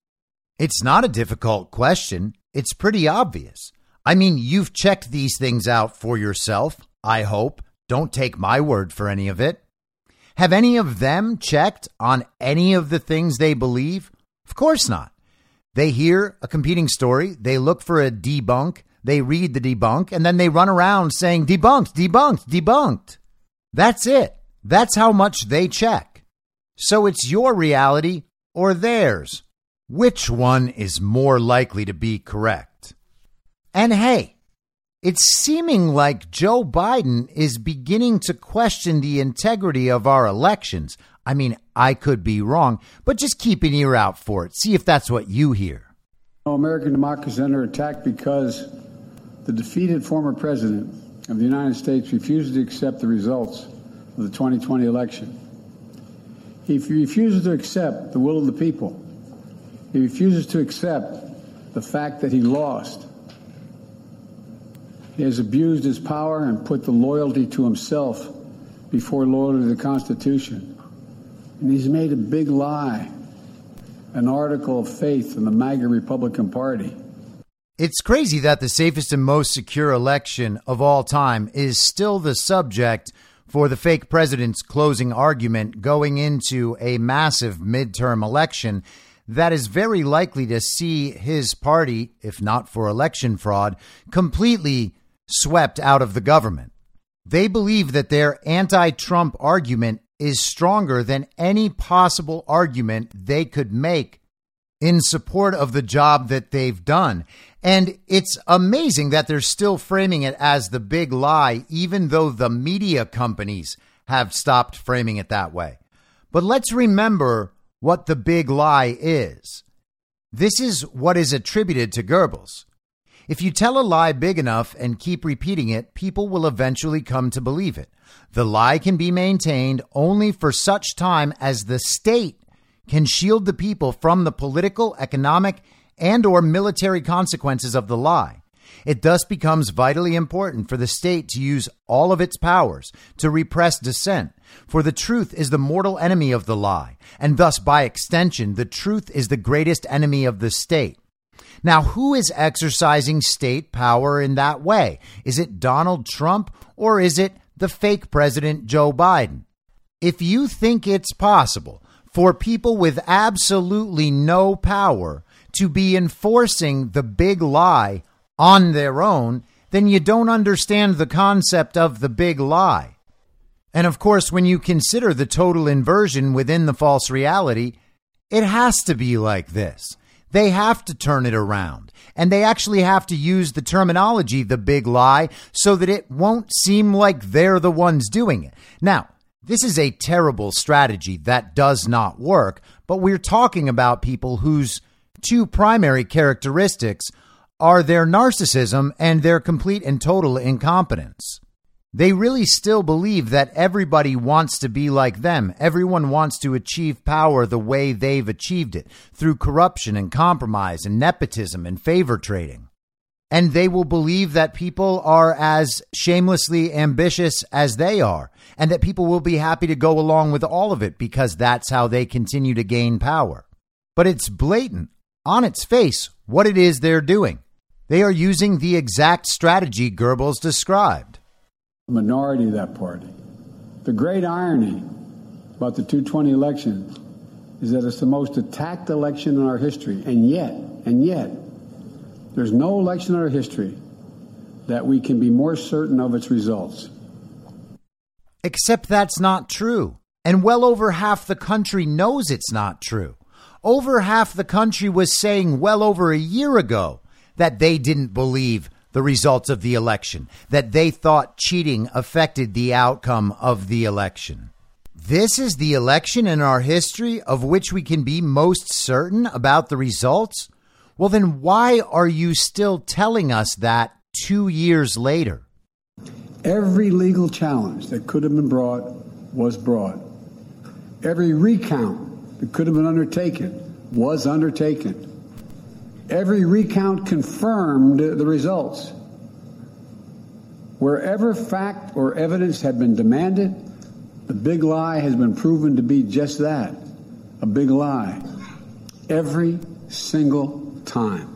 It's not a difficult question. It's pretty obvious. I mean, you've checked these things out for yourself, I hope. Don't take my word for any of it. Have any of them checked on any of the things they believe? Of course not. They hear a competing story, they look for a debunk, they read the debunk, and then they run around saying debunked, debunked, debunked. That's it. That's how much they check. So it's your reality or theirs? Which one is more likely to be correct? And hey, it's seeming like Joe Biden is beginning to question the integrity of our elections. I mean, I could be wrong, but just keep an ear out for it. See if that's what you hear. American democracy is under attack because the defeated former president of the United States refuses to accept the results of the 2020 election. He refuses to accept the will of the people. He refuses to accept the fact that he lost he has abused his power and put the loyalty to himself before loyalty to the Constitution. And he's made a big lie an article of faith in the MAGA Republican Party. It's crazy that the safest and most secure election of all time is still the subject for the fake president's closing argument going into a massive midterm election that is very likely to see his party, if not for election fraud, completely swept out of the government. They believe that their anti Trump argument is stronger than any possible argument they could make in support of the job that they've done. And it's amazing that they're still framing it as the big lie, even though the media companies have stopped framing it that way. But let's remember what the big lie is. This is what is attributed to Goebbels. If you tell a lie big enough and keep repeating it, people will eventually come to believe it. The lie can be maintained only for such time as the state can shield the people from the political, economic, and or military consequences of the lie. It thus becomes vitally important for the state to use all of its powers to repress dissent, for the truth is the mortal enemy of the lie, and thus by extension the truth is the greatest enemy of the state. Now, who is exercising state power in that way? Is it Donald Trump or is it the fake president Joe Biden? If you think it's possible for people with absolutely no power to be enforcing the big lie on their own, then you don't understand the concept of the big lie. And of course, when you consider the total inversion within the false reality, it has to be like this. They have to turn it around. And they actually have to use the terminology, the big lie, so that it won't seem like they're the ones doing it. Now, this is a terrible strategy that does not work, but we're talking about people whose two primary characteristics are their narcissism and their complete and total incompetence. They really still believe that everybody wants to be like them. Everyone wants to achieve power the way they've achieved it through corruption and compromise and nepotism and favor trading. And they will believe that people are as shamelessly ambitious as they are, and that people will be happy to go along with all of it because that's how they continue to gain power. But it's blatant, on its face, what it is they're doing. They are using the exact strategy Goebbels described minority of that party. The great irony about the 220 election is that it's the most attacked election in our history, and yet, and yet, there's no election in our history that we can be more certain of its results. Except that's not true. And well over half the country knows it's not true. Over half the country was saying well over a year ago that they didn't believe the results of the election, that they thought cheating affected the outcome of the election. This is the election in our history of which we can be most certain about the results? Well, then why are you still telling us that two years later? Every legal challenge that could have been brought was brought. Every recount that could have been undertaken was undertaken. Every recount confirmed the results. Wherever fact or evidence had been demanded, the big lie has been proven to be just that a big lie. Every single time.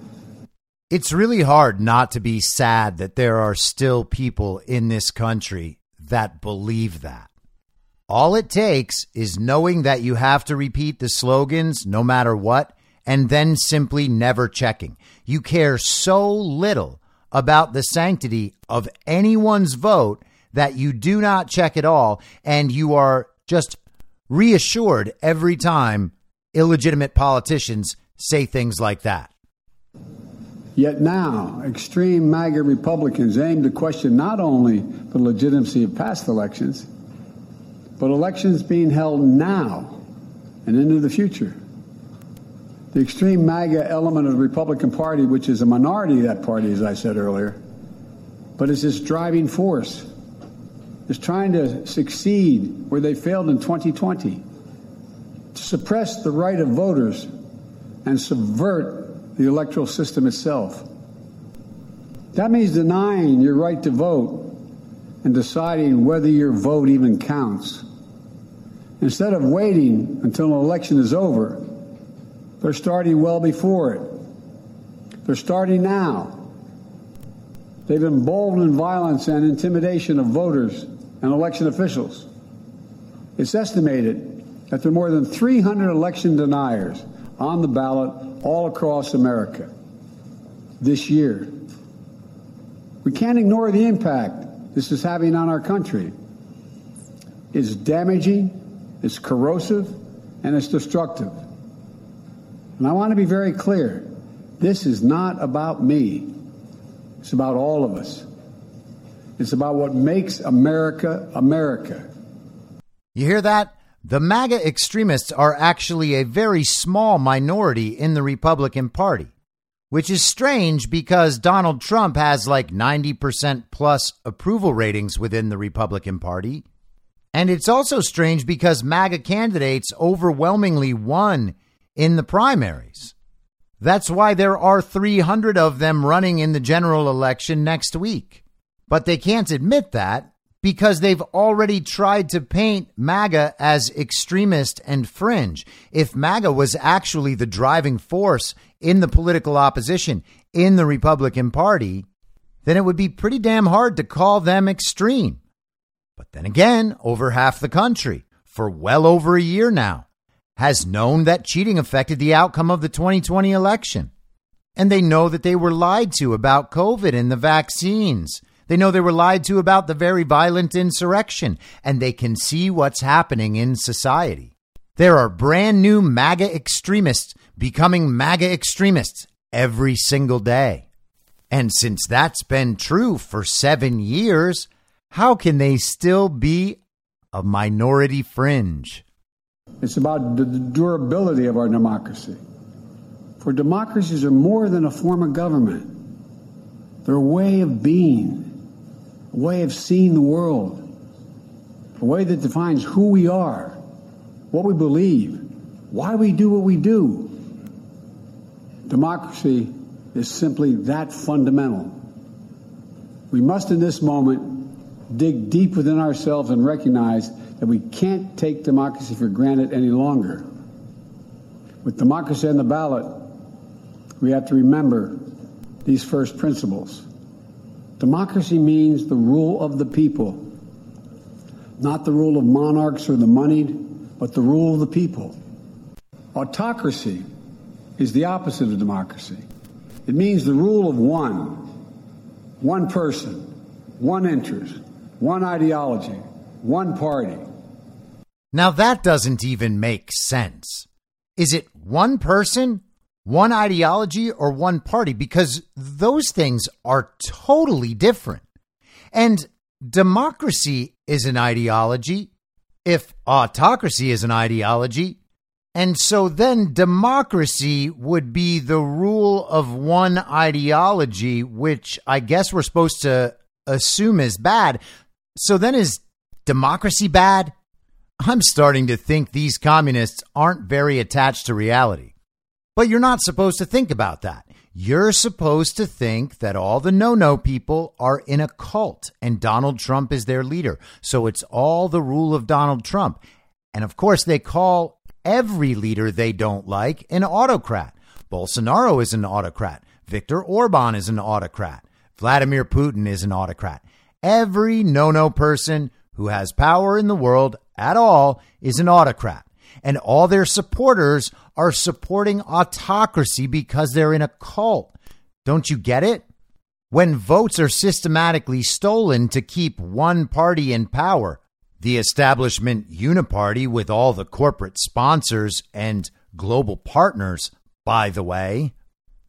It's really hard not to be sad that there are still people in this country that believe that. All it takes is knowing that you have to repeat the slogans no matter what and then simply never checking. You care so little about the sanctity of anyone's vote that you do not check at all, and you are just reassured every time illegitimate politicians say things like that. Yet now, extreme MAGA Republicans aim to question not only the legitimacy of past elections, but elections being held now and into the future. The extreme MAGA element of the Republican Party, which is a minority of that party, as I said earlier, but is this driving force, is trying to succeed where they failed in 2020, to suppress the right of voters and subvert the electoral system itself. That means denying your right to vote and deciding whether your vote even counts. Instead of waiting until an election is over, they're starting well before it. They're starting now. They've emboldened in violence and intimidation of voters and election officials. It's estimated that there are more than 300 election deniers on the ballot all across America this year. We can't ignore the impact this is having on our country. It's damaging, it's corrosive, and it's destructive. And I want to be very clear this is not about me, it's about all of us. It's about what makes America America. You hear that? The MAGA extremists are actually a very small minority in the Republican Party, which is strange because Donald Trump has like 90% plus approval ratings within the Republican Party. And it's also strange because MAGA candidates overwhelmingly won in the primaries. That's why there are 300 of them running in the general election next week. But they can't admit that because they've already tried to paint MAGA as extremist and fringe. If MAGA was actually the driving force in the political opposition in the Republican Party, then it would be pretty damn hard to call them extreme. But then again, over half the country, for well over a year now, has known that cheating affected the outcome of the 2020 election. And they know that they were lied to about COVID and the vaccines they know they were lied to about the very violent insurrection, and they can see what's happening in society. There are brand new MAGA extremists becoming MAGA extremists every single day. And since that's been true for seven years, how can they still be a minority fringe? It's about the durability of our democracy. For democracies are more than a form of government, they're a way of being a way of seeing the world, a way that defines who we are, what we believe, why we do what we do. Democracy is simply that fundamental. We must, in this moment, dig deep within ourselves and recognize that we can't take democracy for granted any longer. With democracy on the ballot, we have to remember these first principles. Democracy means the rule of the people, not the rule of monarchs or the moneyed, but the rule of the people. Autocracy is the opposite of democracy. It means the rule of one, one person, one interest, one ideology, one party. Now that doesn't even make sense. Is it one person one ideology or one party because those things are totally different. And democracy is an ideology if autocracy is an ideology. And so then democracy would be the rule of one ideology, which I guess we're supposed to assume is bad. So then is democracy bad? I'm starting to think these communists aren't very attached to reality. But you're not supposed to think about that. You're supposed to think that all the no no people are in a cult and Donald Trump is their leader. So it's all the rule of Donald Trump. And of course, they call every leader they don't like an autocrat. Bolsonaro is an autocrat. Viktor Orban is an autocrat. Vladimir Putin is an autocrat. Every no no person who has power in the world at all is an autocrat and all their supporters are supporting autocracy because they're in a cult. Don't you get it? When votes are systematically stolen to keep one party in power, the establishment uniparty with all the corporate sponsors and global partners, by the way.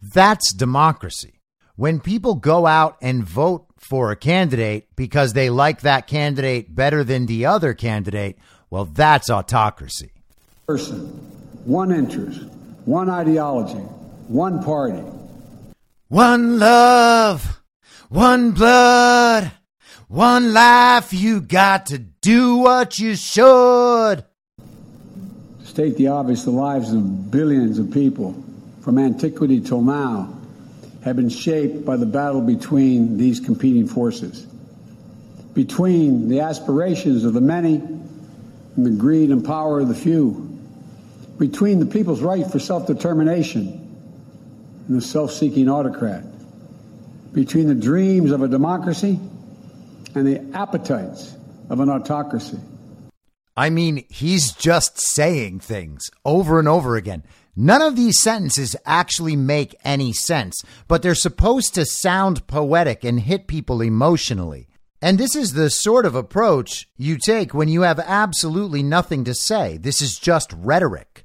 That's democracy. When people go out and vote for a candidate because they like that candidate better than the other candidate, well, that's autocracy. Person, one interest, one ideology, one party. One love, one blood, one life. You got to do what you should. State the obvious, the lives of billions of people from antiquity till now have been shaped by the battle between these competing forces, between the aspirations of the many and the greed and power of the few, between the people's right for self determination and the self seeking autocrat, between the dreams of a democracy and the appetites of an autocracy. I mean, he's just saying things over and over again. None of these sentences actually make any sense, but they're supposed to sound poetic and hit people emotionally. And this is the sort of approach you take when you have absolutely nothing to say. This is just rhetoric.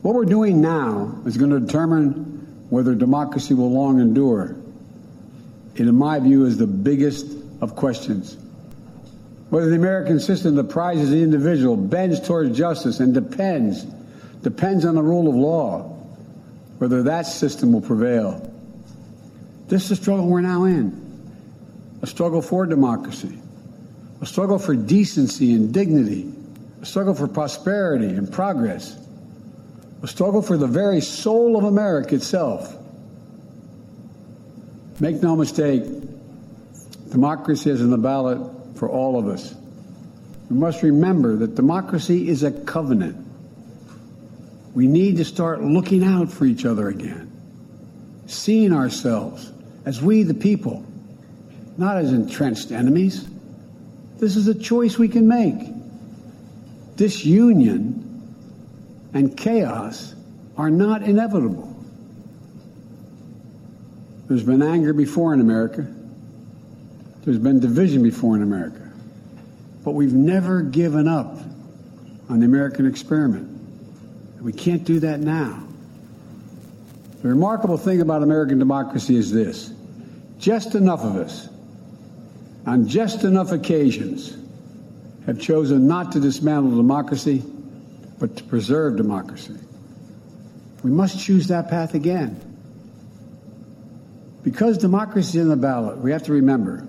What we're doing now is going to determine whether democracy will long endure. It, in my view, is the biggest of questions. Whether the American system that prizes the individual, bends towards justice, and depends, depends on the rule of law, whether that system will prevail. This is the struggle we're now in a struggle for democracy, a struggle for decency and dignity, a struggle for prosperity and progress, a struggle for the very soul of America itself. Make no mistake, democracy is in the ballot for all of us. We must remember that democracy is a covenant. We need to start looking out for each other again, seeing ourselves as we, the people, not as entrenched enemies. This is a choice we can make. Disunion and chaos are not inevitable. There's been anger before in America. There's been division before in America. But we've never given up on the American experiment. We can't do that now. The remarkable thing about American democracy is this just enough of us, on just enough occasions, have chosen not to dismantle democracy, but to preserve democracy. We must choose that path again. Because democracy is in the ballot, we have to remember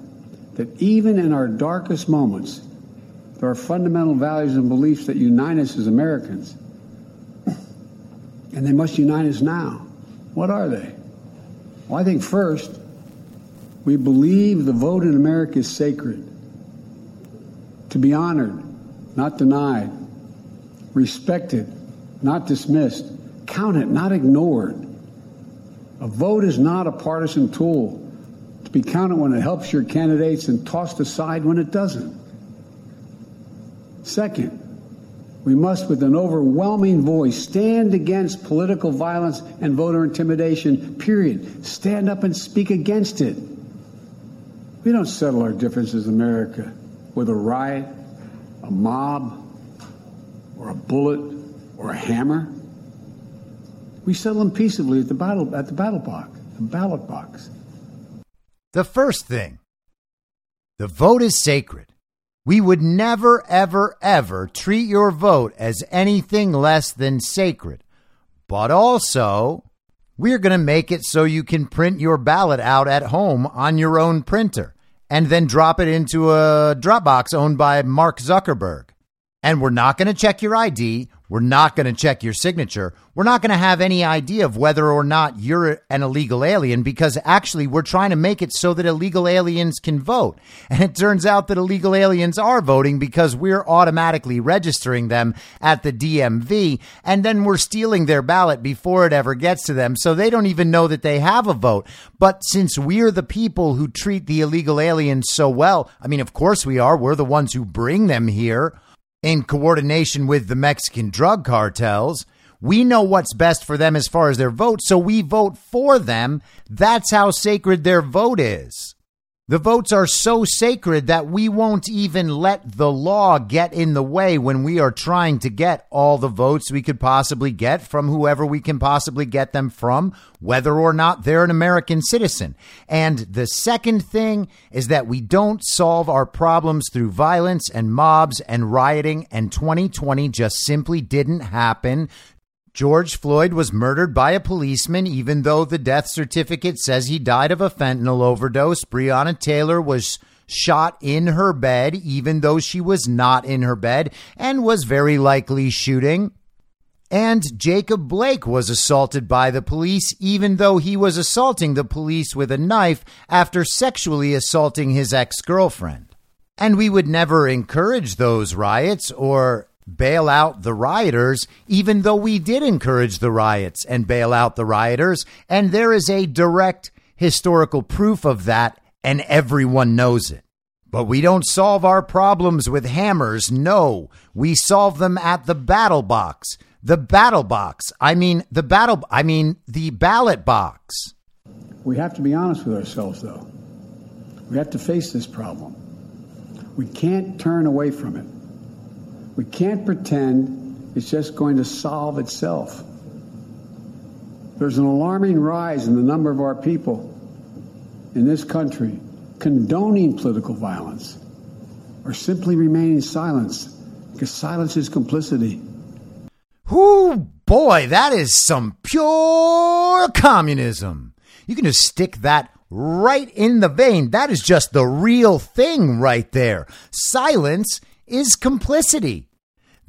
that even in our darkest moments, there are fundamental values and beliefs that unite us as Americans. And they must unite us now. What are they? Well, I think first, we believe the vote in America is sacred, to be honored, not denied, respected, not dismissed, counted, not ignored. A vote is not a partisan tool to be counted when it helps your candidates and tossed aside when it doesn't. Second, we must, with an overwhelming voice, stand against political violence and voter intimidation, period. Stand up and speak against it. We don't settle our differences in America with a riot, a mob, or a bullet, or a hammer. We settle them peaceably at the battle at the battle box, the ballot box. The first thing, the vote is sacred. We would never, ever, ever treat your vote as anything less than sacred. But also, we're going to make it so you can print your ballot out at home on your own printer and then drop it into a Dropbox owned by Mark Zuckerberg. And we're not going to check your ID. We're not going to check your signature. We're not going to have any idea of whether or not you're an illegal alien because actually we're trying to make it so that illegal aliens can vote. And it turns out that illegal aliens are voting because we're automatically registering them at the DMV and then we're stealing their ballot before it ever gets to them. So they don't even know that they have a vote. But since we're the people who treat the illegal aliens so well, I mean, of course we are. We're the ones who bring them here in coordination with the Mexican drug cartels. We know what's best for them as far as their vote, so we vote for them. That's how sacred their vote is. The votes are so sacred that we won't even let the law get in the way when we are trying to get all the votes we could possibly get from whoever we can possibly get them from, whether or not they're an American citizen. And the second thing is that we don't solve our problems through violence and mobs and rioting, and 2020 just simply didn't happen. George Floyd was murdered by a policeman, even though the death certificate says he died of a fentanyl overdose. Breonna Taylor was shot in her bed, even though she was not in her bed and was very likely shooting. And Jacob Blake was assaulted by the police, even though he was assaulting the police with a knife after sexually assaulting his ex girlfriend. And we would never encourage those riots or bail out the rioters, even though we did encourage the riots and bail out the rioters. And there is a direct historical proof of that, and everyone knows it. But we don't solve our problems with hammers. No, we solve them at the battle box. The battle box. I mean, the battle, I mean, the ballot box. We have to be honest with ourselves, though. We have to face this problem. We can't turn away from it. We can't pretend it's just going to solve itself. There's an alarming rise in the number of our people in this country condoning political violence or simply remaining silent because silence is complicity. Whoo, boy, that is some pure communism. You can just stick that right in the vein. That is just the real thing right there. Silence is complicity.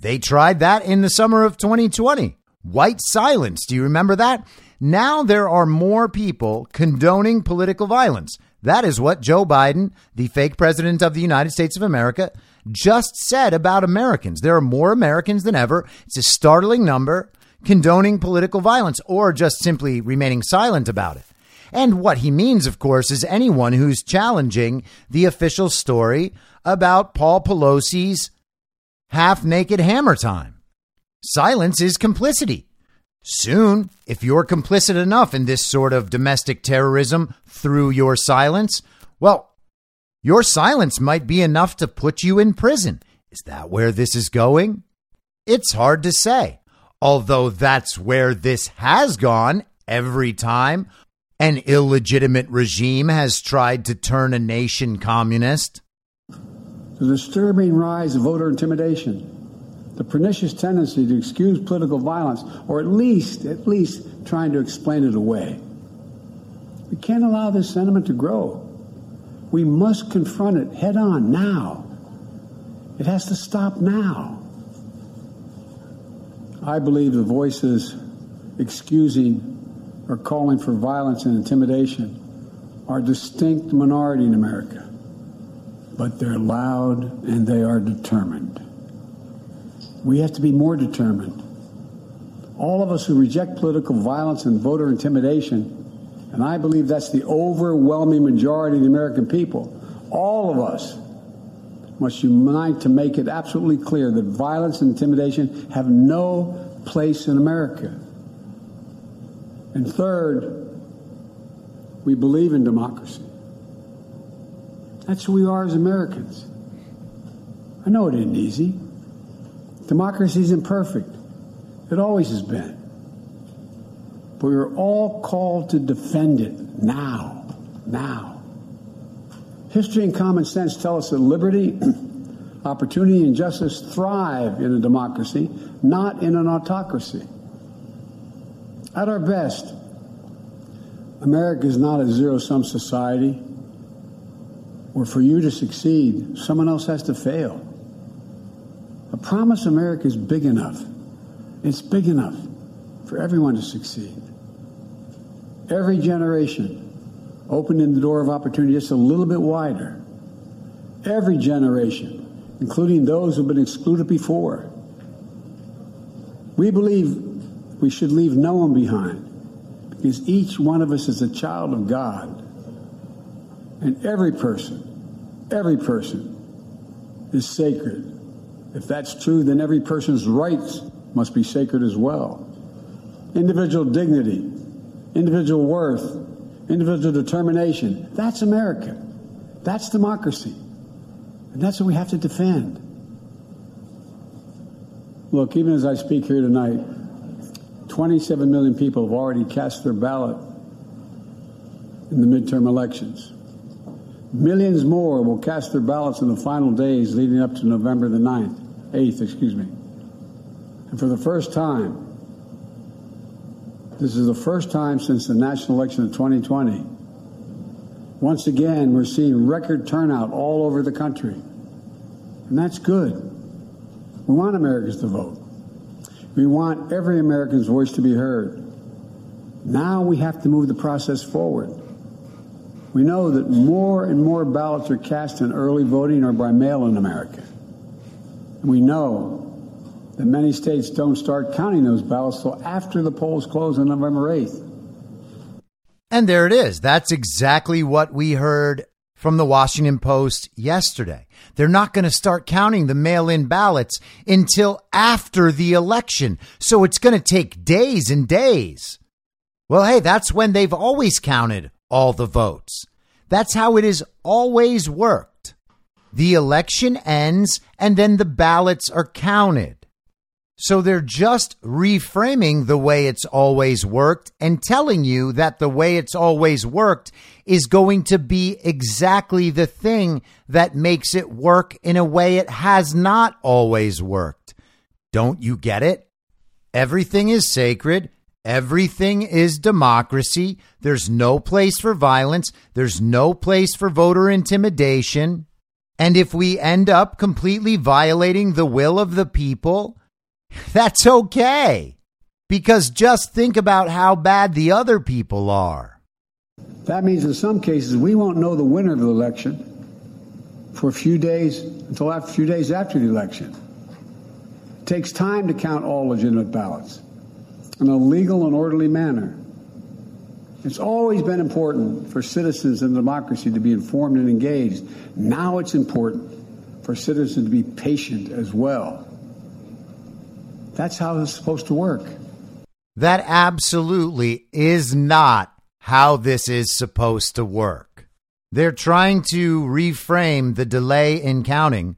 They tried that in the summer of 2020. White silence. Do you remember that? Now there are more people condoning political violence. That is what Joe Biden, the fake president of the United States of America, just said about Americans. There are more Americans than ever. It's a startling number condoning political violence or just simply remaining silent about it. And what he means, of course, is anyone who's challenging the official story about Paul Pelosi's half naked hammer time. Silence is complicity. Soon, if you're complicit enough in this sort of domestic terrorism through your silence, well, your silence might be enough to put you in prison. Is that where this is going? It's hard to say. Although that's where this has gone every time an illegitimate regime has tried to turn a nation communist the disturbing rise of voter intimidation, the pernicious tendency to excuse political violence, or at least, at least trying to explain it away. We can't allow this sentiment to grow. We must confront it head on now. It has to stop now. I believe the voices excusing or calling for violence and intimidation are a distinct minority in America but they're loud and they are determined. We have to be more determined. All of us who reject political violence and voter intimidation, and I believe that's the overwhelming majority of the American people, all of us must unite to make it absolutely clear that violence and intimidation have no place in America. And third, we believe in democracy. That's who we are as Americans. I know it isn't easy. Democracy is imperfect. It always has been. But we're all called to defend it now. Now. History and common sense tell us that liberty, opportunity, and justice thrive in a democracy, not in an autocracy. At our best, America is not a zero sum society or for you to succeed, someone else has to fail. A promise America is big enough. It's big enough for everyone to succeed. Every generation opening the door of opportunity just a little bit wider. Every generation, including those who've been excluded before. We believe we should leave no one behind because each one of us is a child of God. And every person, every person is sacred. If that's true, then every person's rights must be sacred as well. Individual dignity, individual worth, individual determination. That's America. That's democracy. And that's what we have to defend. Look, even as I speak here tonight, 27 million people have already cast their ballot in the midterm elections. Millions more will cast their ballots in the final days leading up to November the 9th, 8th, excuse me. And for the first time, this is the first time since the national election of 2020. Once again, we're seeing record turnout all over the country. And that's good. We want Americans to vote. We want every American's voice to be heard. Now we have to move the process forward. We know that more and more ballots are cast in early voting or by mail in America. We know that many states don't start counting those ballots till after the polls close on November 8th. And there it is. That's exactly what we heard from the Washington Post yesterday. They're not going to start counting the mail in ballots until after the election. So it's going to take days and days. Well, hey, that's when they've always counted all the votes. That's how it has always worked. The election ends and then the ballots are counted. So they're just reframing the way it's always worked and telling you that the way it's always worked is going to be exactly the thing that makes it work in a way it has not always worked. Don't you get it? Everything is sacred. Everything is democracy. There's no place for violence. There's no place for voter intimidation. And if we end up completely violating the will of the people, that's okay. Because just think about how bad the other people are. That means in some cases we won't know the winner of the election for a few days until a few days after the election. It takes time to count all legitimate ballots in a legal and orderly manner. It's always been important for citizens in democracy to be informed and engaged. Now it's important for citizens to be patient as well. That's how it's supposed to work. That absolutely is not how this is supposed to work. They're trying to reframe the delay in counting,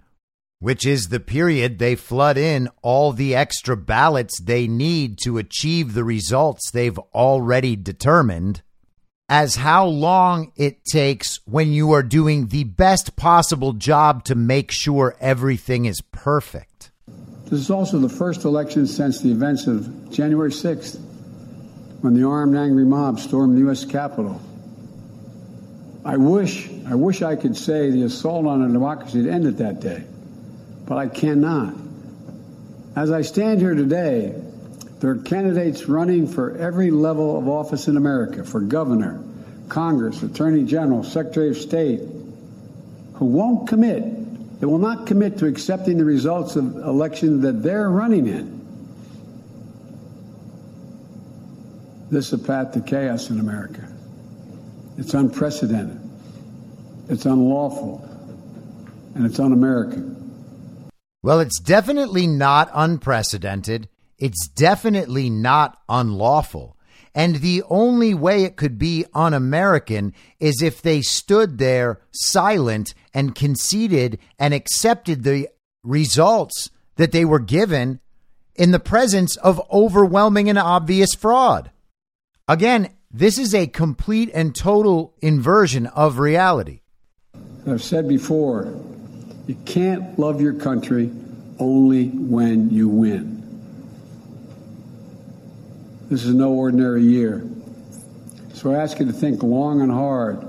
which is the period they flood in all the extra ballots they need to achieve the results they've already determined, as how long it takes when you are doing the best possible job to make sure everything is perfect. This is also the first election since the events of January 6th, when the armed, angry mob stormed the U.S. Capitol. I wish, I wish I could say the assault on our democracy had ended that day, but I cannot. As I stand here today, there are candidates running for every level of office in America for governor, Congress, Attorney General, Secretary of State who won't commit they will not commit to accepting the results of election that they're running in. This is a path to chaos in America. It's unprecedented. It's unlawful. And it's un American. Well, it's definitely not unprecedented. It's definitely not unlawful. And the only way it could be un American is if they stood there silent and conceded and accepted the results that they were given in the presence of overwhelming and obvious fraud. Again, this is a complete and total inversion of reality. I've said before, you can't love your country only when you win. This is no ordinary year. So I ask you to think long and hard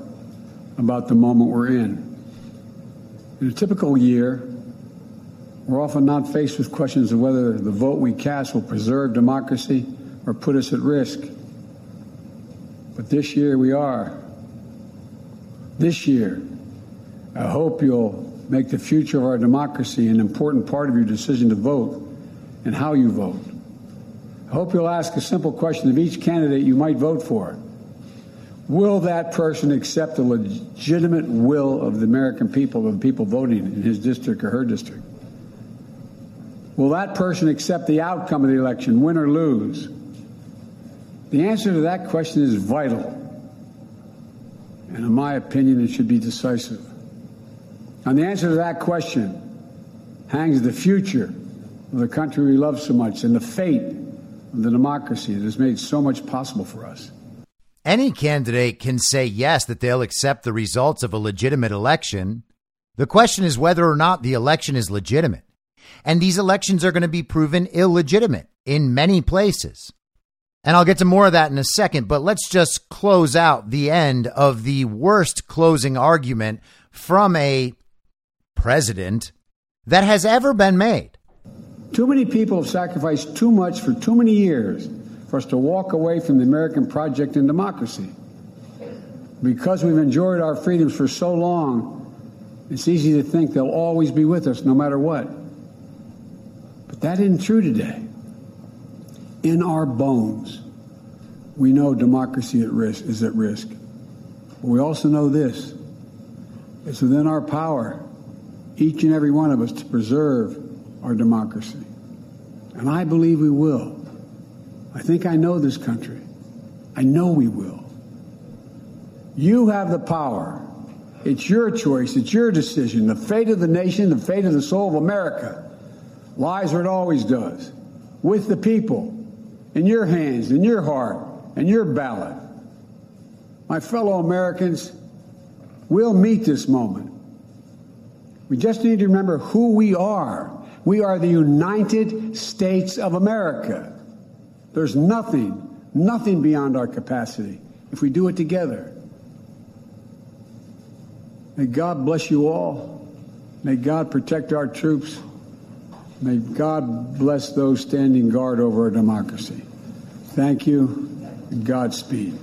about the moment we're in. In a typical year, we're often not faced with questions of whether the vote we cast will preserve democracy or put us at risk. But this year we are. This year, I hope you'll make the future of our democracy an important part of your decision to vote and how you vote. I hope you'll ask a simple question of each candidate you might vote for. Will that person accept the legitimate will of the American people, of the people voting in his district or her district? Will that person accept the outcome of the election, win or lose? The answer to that question is vital. And in my opinion, it should be decisive. On the answer to that question hangs the future of the country we love so much and the fate of the democracy that has made so much possible for us. Any candidate can say yes that they'll accept the results of a legitimate election. The question is whether or not the election is legitimate. And these elections are going to be proven illegitimate in many places. And I'll get to more of that in a second, but let's just close out the end of the worst closing argument from a president that has ever been made. Too many people have sacrificed too much for too many years for us to walk away from the American project in democracy. Because we've enjoyed our freedoms for so long, it's easy to think they'll always be with us no matter what. But that isn't true today in our bones, we know democracy at risk is at risk. But we also know this. It's within our power, each and every one of us, to preserve our democracy. And I believe we will. I think I know this country. I know we will. You have the power. It's your choice. It's your decision. The fate of the nation, the fate of the soul of America lies where it always does with the people in your hands, in your heart, and your ballot. My fellow Americans, we'll meet this moment. We just need to remember who we are. We are the United States of America. There's nothing, nothing beyond our capacity if we do it together. May God bless you all. May God protect our troops. May God bless those standing guard over our democracy. Thank you. Godspeed.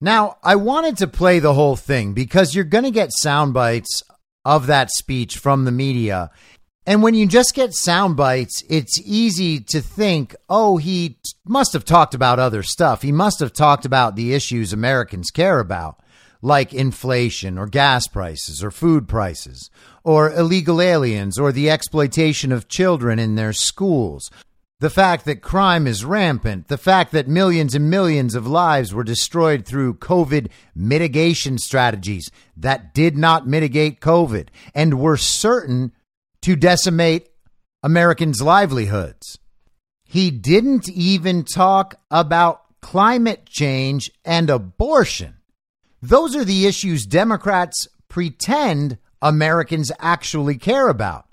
Now, I wanted to play the whole thing because you're going to get sound bites of that speech from the media. And when you just get sound bites, it's easy to think, oh, he must have talked about other stuff. He must have talked about the issues Americans care about, like inflation or gas prices or food prices or illegal aliens or the exploitation of children in their schools. The fact that crime is rampant, the fact that millions and millions of lives were destroyed through COVID mitigation strategies that did not mitigate COVID and were certain to decimate Americans' livelihoods. He didn't even talk about climate change and abortion. Those are the issues Democrats pretend Americans actually care about.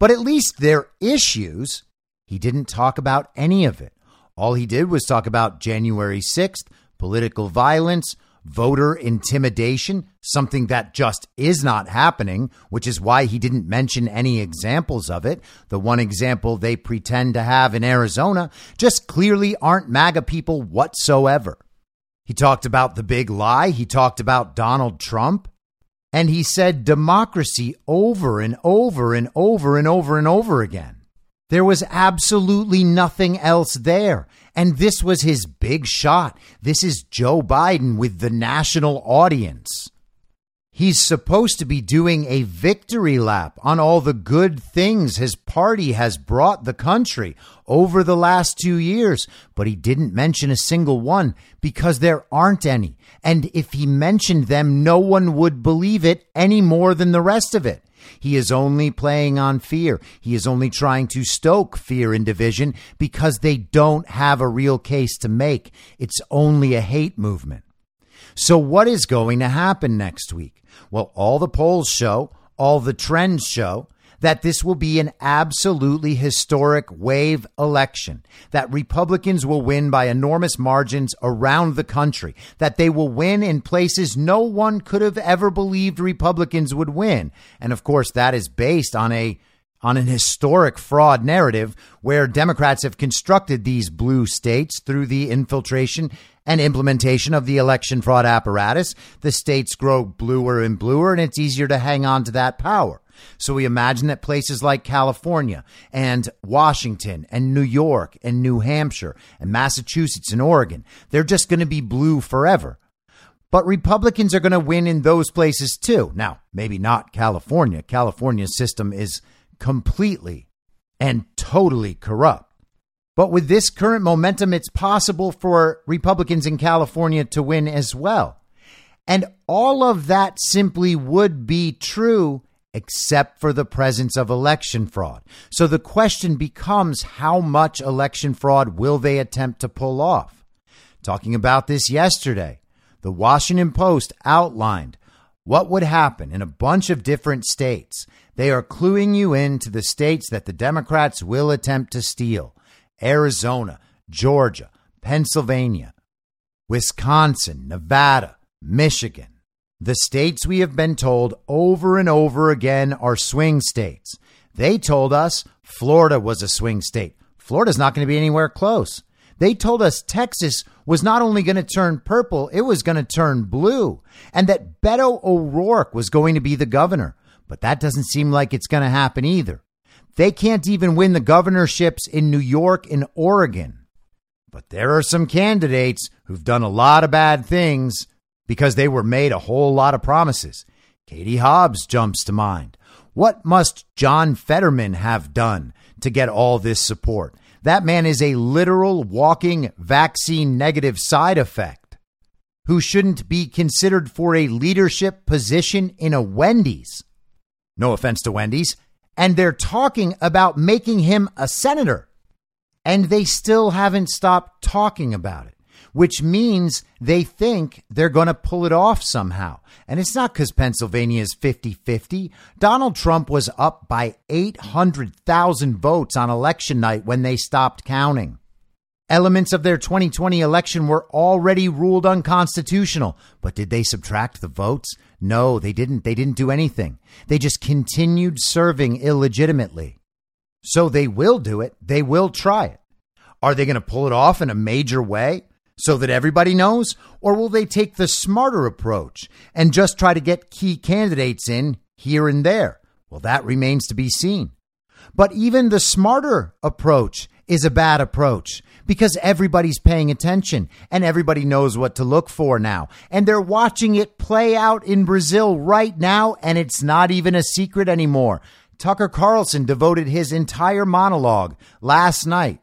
But at least they're issues. He didn't talk about any of it. All he did was talk about January 6th, political violence, voter intimidation, something that just is not happening, which is why he didn't mention any examples of it. The one example they pretend to have in Arizona just clearly aren't MAGA people whatsoever. He talked about the big lie. He talked about Donald Trump. And he said democracy over and over and over and over and over again. There was absolutely nothing else there. And this was his big shot. This is Joe Biden with the national audience. He's supposed to be doing a victory lap on all the good things his party has brought the country over the last two years, but he didn't mention a single one because there aren't any. And if he mentioned them, no one would believe it any more than the rest of it. He is only playing on fear. He is only trying to stoke fear and division because they don't have a real case to make. It's only a hate movement. So, what is going to happen next week? Well, all the polls show, all the trends show that this will be an absolutely historic wave election, that Republicans will win by enormous margins around the country, that they will win in places no one could have ever believed Republicans would win. And of course, that is based on a on an historic fraud narrative where Democrats have constructed these blue states through the infiltration and implementation of the election fraud apparatus. The states grow bluer and bluer, and it's easier to hang on to that power. So we imagine that places like California and Washington and New York and New Hampshire and Massachusetts and Oregon, they're just going to be blue forever. But Republicans are going to win in those places too. Now, maybe not California. California's system is completely and totally corrupt. But with this current momentum, it's possible for Republicans in California to win as well. And all of that simply would be true except for the presence of election fraud. So the question becomes how much election fraud will they attempt to pull off? Talking about this yesterday, the Washington Post outlined what would happen in a bunch of different states. They are cluing you in to the states that the Democrats will attempt to steal Arizona, Georgia, Pennsylvania, Wisconsin, Nevada, Michigan. The states we have been told over and over again are swing states. They told us Florida was a swing state. Florida's not going to be anywhere close. They told us Texas was not only going to turn purple, it was going to turn blue, and that Beto O'Rourke was going to be the governor. But that doesn't seem like it's going to happen either. They can't even win the governorships in New York and Oregon. But there are some candidates who've done a lot of bad things because they were made a whole lot of promises. Katie Hobbs jumps to mind. What must John Fetterman have done to get all this support? That man is a literal walking vaccine negative side effect who shouldn't be considered for a leadership position in a Wendy's. No offense to Wendy's. And they're talking about making him a senator. And they still haven't stopped talking about it which means they think they're going to pull it off somehow. And it's not because Pennsylvania is 50 50. Donald Trump was up by 800,000 votes on election night when they stopped counting. Elements of their 2020 election were already ruled unconstitutional, but did they subtract the votes? No, they didn't. They didn't do anything. They just continued serving illegitimately. So they will do it. They will try it. Are they going to pull it off in a major way? So that everybody knows? Or will they take the smarter approach and just try to get key candidates in here and there? Well, that remains to be seen. But even the smarter approach is a bad approach because everybody's paying attention and everybody knows what to look for now. And they're watching it play out in Brazil right now, and it's not even a secret anymore. Tucker Carlson devoted his entire monologue last night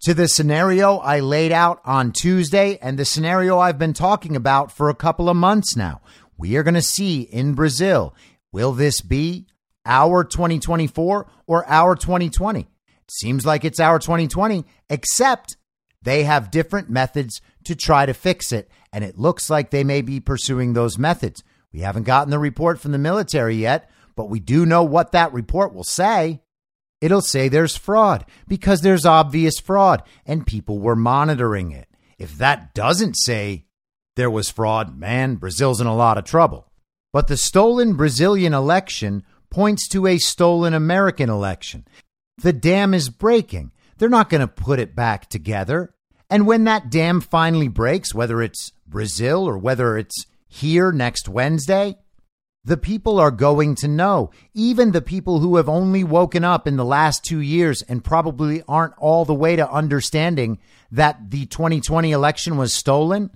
to the scenario I laid out on Tuesday and the scenario I've been talking about for a couple of months now. We are going to see in Brazil, will this be our 2024 or our 2020? It seems like it's our 2020, except they have different methods to try to fix it. And it looks like they may be pursuing those methods. We haven't gotten the report from the military yet, but we do know what that report will say it'll say there's fraud because there's obvious fraud and people were monitoring it. If that doesn't say there was fraud, man, Brazil's in a lot of trouble. But the stolen Brazilian election points to a stolen American election. The dam is breaking. They're not going to put it back together. And when that dam finally breaks, whether it's Brazil or whether it's here next Wednesday, the people are going to know. Even the people who have only woken up in the last two years and probably aren't all the way to understanding that the 2020 election was stolen,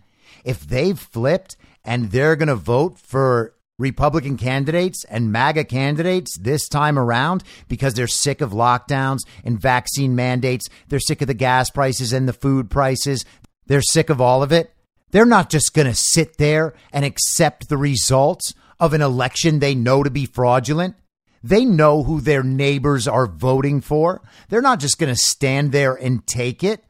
if they've flipped and they're going to vote for Republican candidates and MAGA candidates this time around because they're sick of lockdowns and vaccine mandates, they're sick of the gas prices and the food prices, they're sick of all of it. They're not just going to sit there and accept the results of an election they know to be fraudulent. They know who their neighbors are voting for. They're not just going to stand there and take it.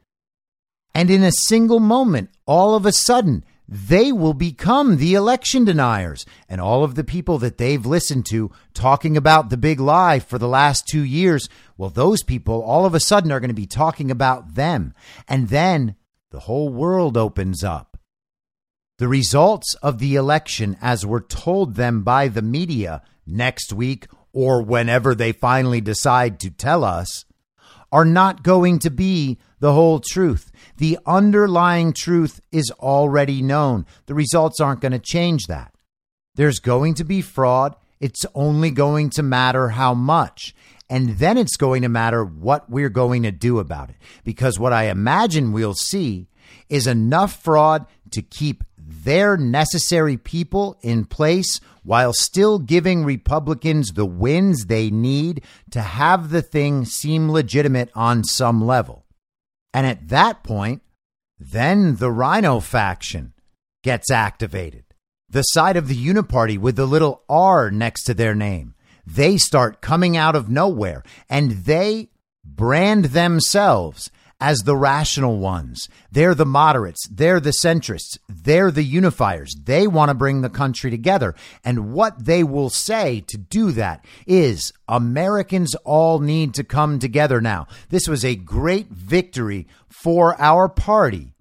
And in a single moment, all of a sudden, they will become the election deniers. And all of the people that they've listened to talking about the big lie for the last two years, well, those people all of a sudden are going to be talking about them. And then the whole world opens up. The results of the election, as were told them by the media next week or whenever they finally decide to tell us, are not going to be the whole truth. The underlying truth is already known. The results aren't going to change that. There's going to be fraud. It's only going to matter how much. And then it's going to matter what we're going to do about it. Because what I imagine we'll see is enough fraud to keep their necessary people in place while still giving Republicans the wins they need to have the thing seem legitimate on some level. And at that point, then the RINO faction gets activated. the side of the Uniparty with the little R next to their name. They start coming out of nowhere and they brand themselves as the rational ones. They're the moderates. They're the centrists. They're the unifiers. They want to bring the country together. And what they will say to do that is Americans all need to come together now. This was a great victory for our party.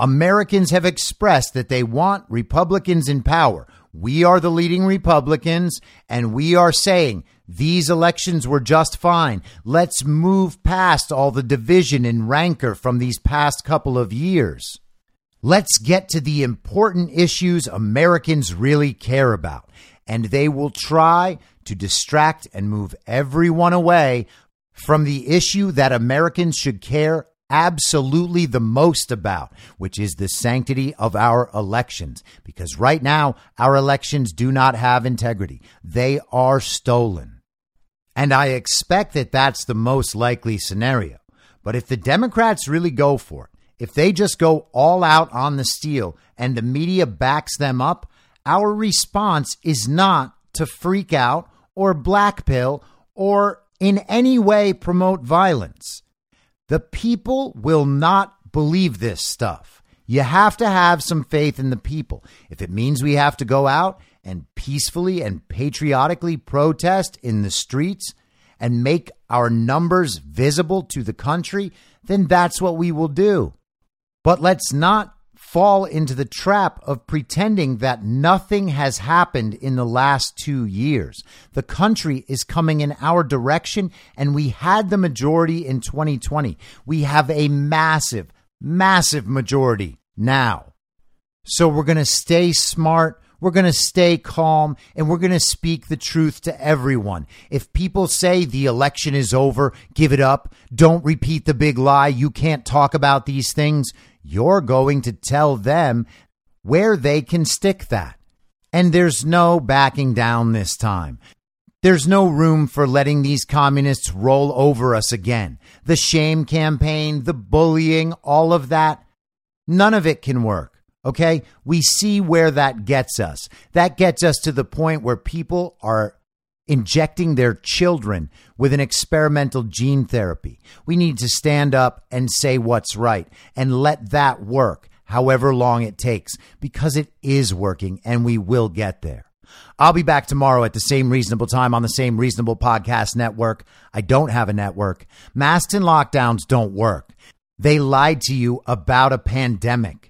Americans have expressed that they want Republicans in power. We are the leading Republicans, and we are saying these elections were just fine. Let's move past all the division and rancor from these past couple of years. Let's get to the important issues Americans really care about. And they will try to distract and move everyone away from the issue that Americans should care absolutely the most about, which is the sanctity of our elections. Because right now, our elections do not have integrity, they are stolen. And I expect that that's the most likely scenario. But if the Democrats really go for it, if they just go all out on the steal and the media backs them up, our response is not to freak out or blackpill or in any way promote violence. The people will not believe this stuff. You have to have some faith in the people. If it means we have to go out and peacefully and patriotically protest in the streets and make our numbers visible to the country, then that's what we will do. But let's not fall into the trap of pretending that nothing has happened in the last two years. The country is coming in our direction, and we had the majority in 2020. We have a massive, massive majority now. So we're going to stay smart. We're going to stay calm and we're going to speak the truth to everyone. If people say the election is over, give it up, don't repeat the big lie, you can't talk about these things, you're going to tell them where they can stick that. And there's no backing down this time. There's no room for letting these communists roll over us again. The shame campaign, the bullying, all of that, none of it can work. Okay. We see where that gets us. That gets us to the point where people are injecting their children with an experimental gene therapy. We need to stand up and say what's right and let that work, however long it takes, because it is working and we will get there. I'll be back tomorrow at the same reasonable time on the same reasonable podcast network. I don't have a network. Masks and lockdowns don't work. They lied to you about a pandemic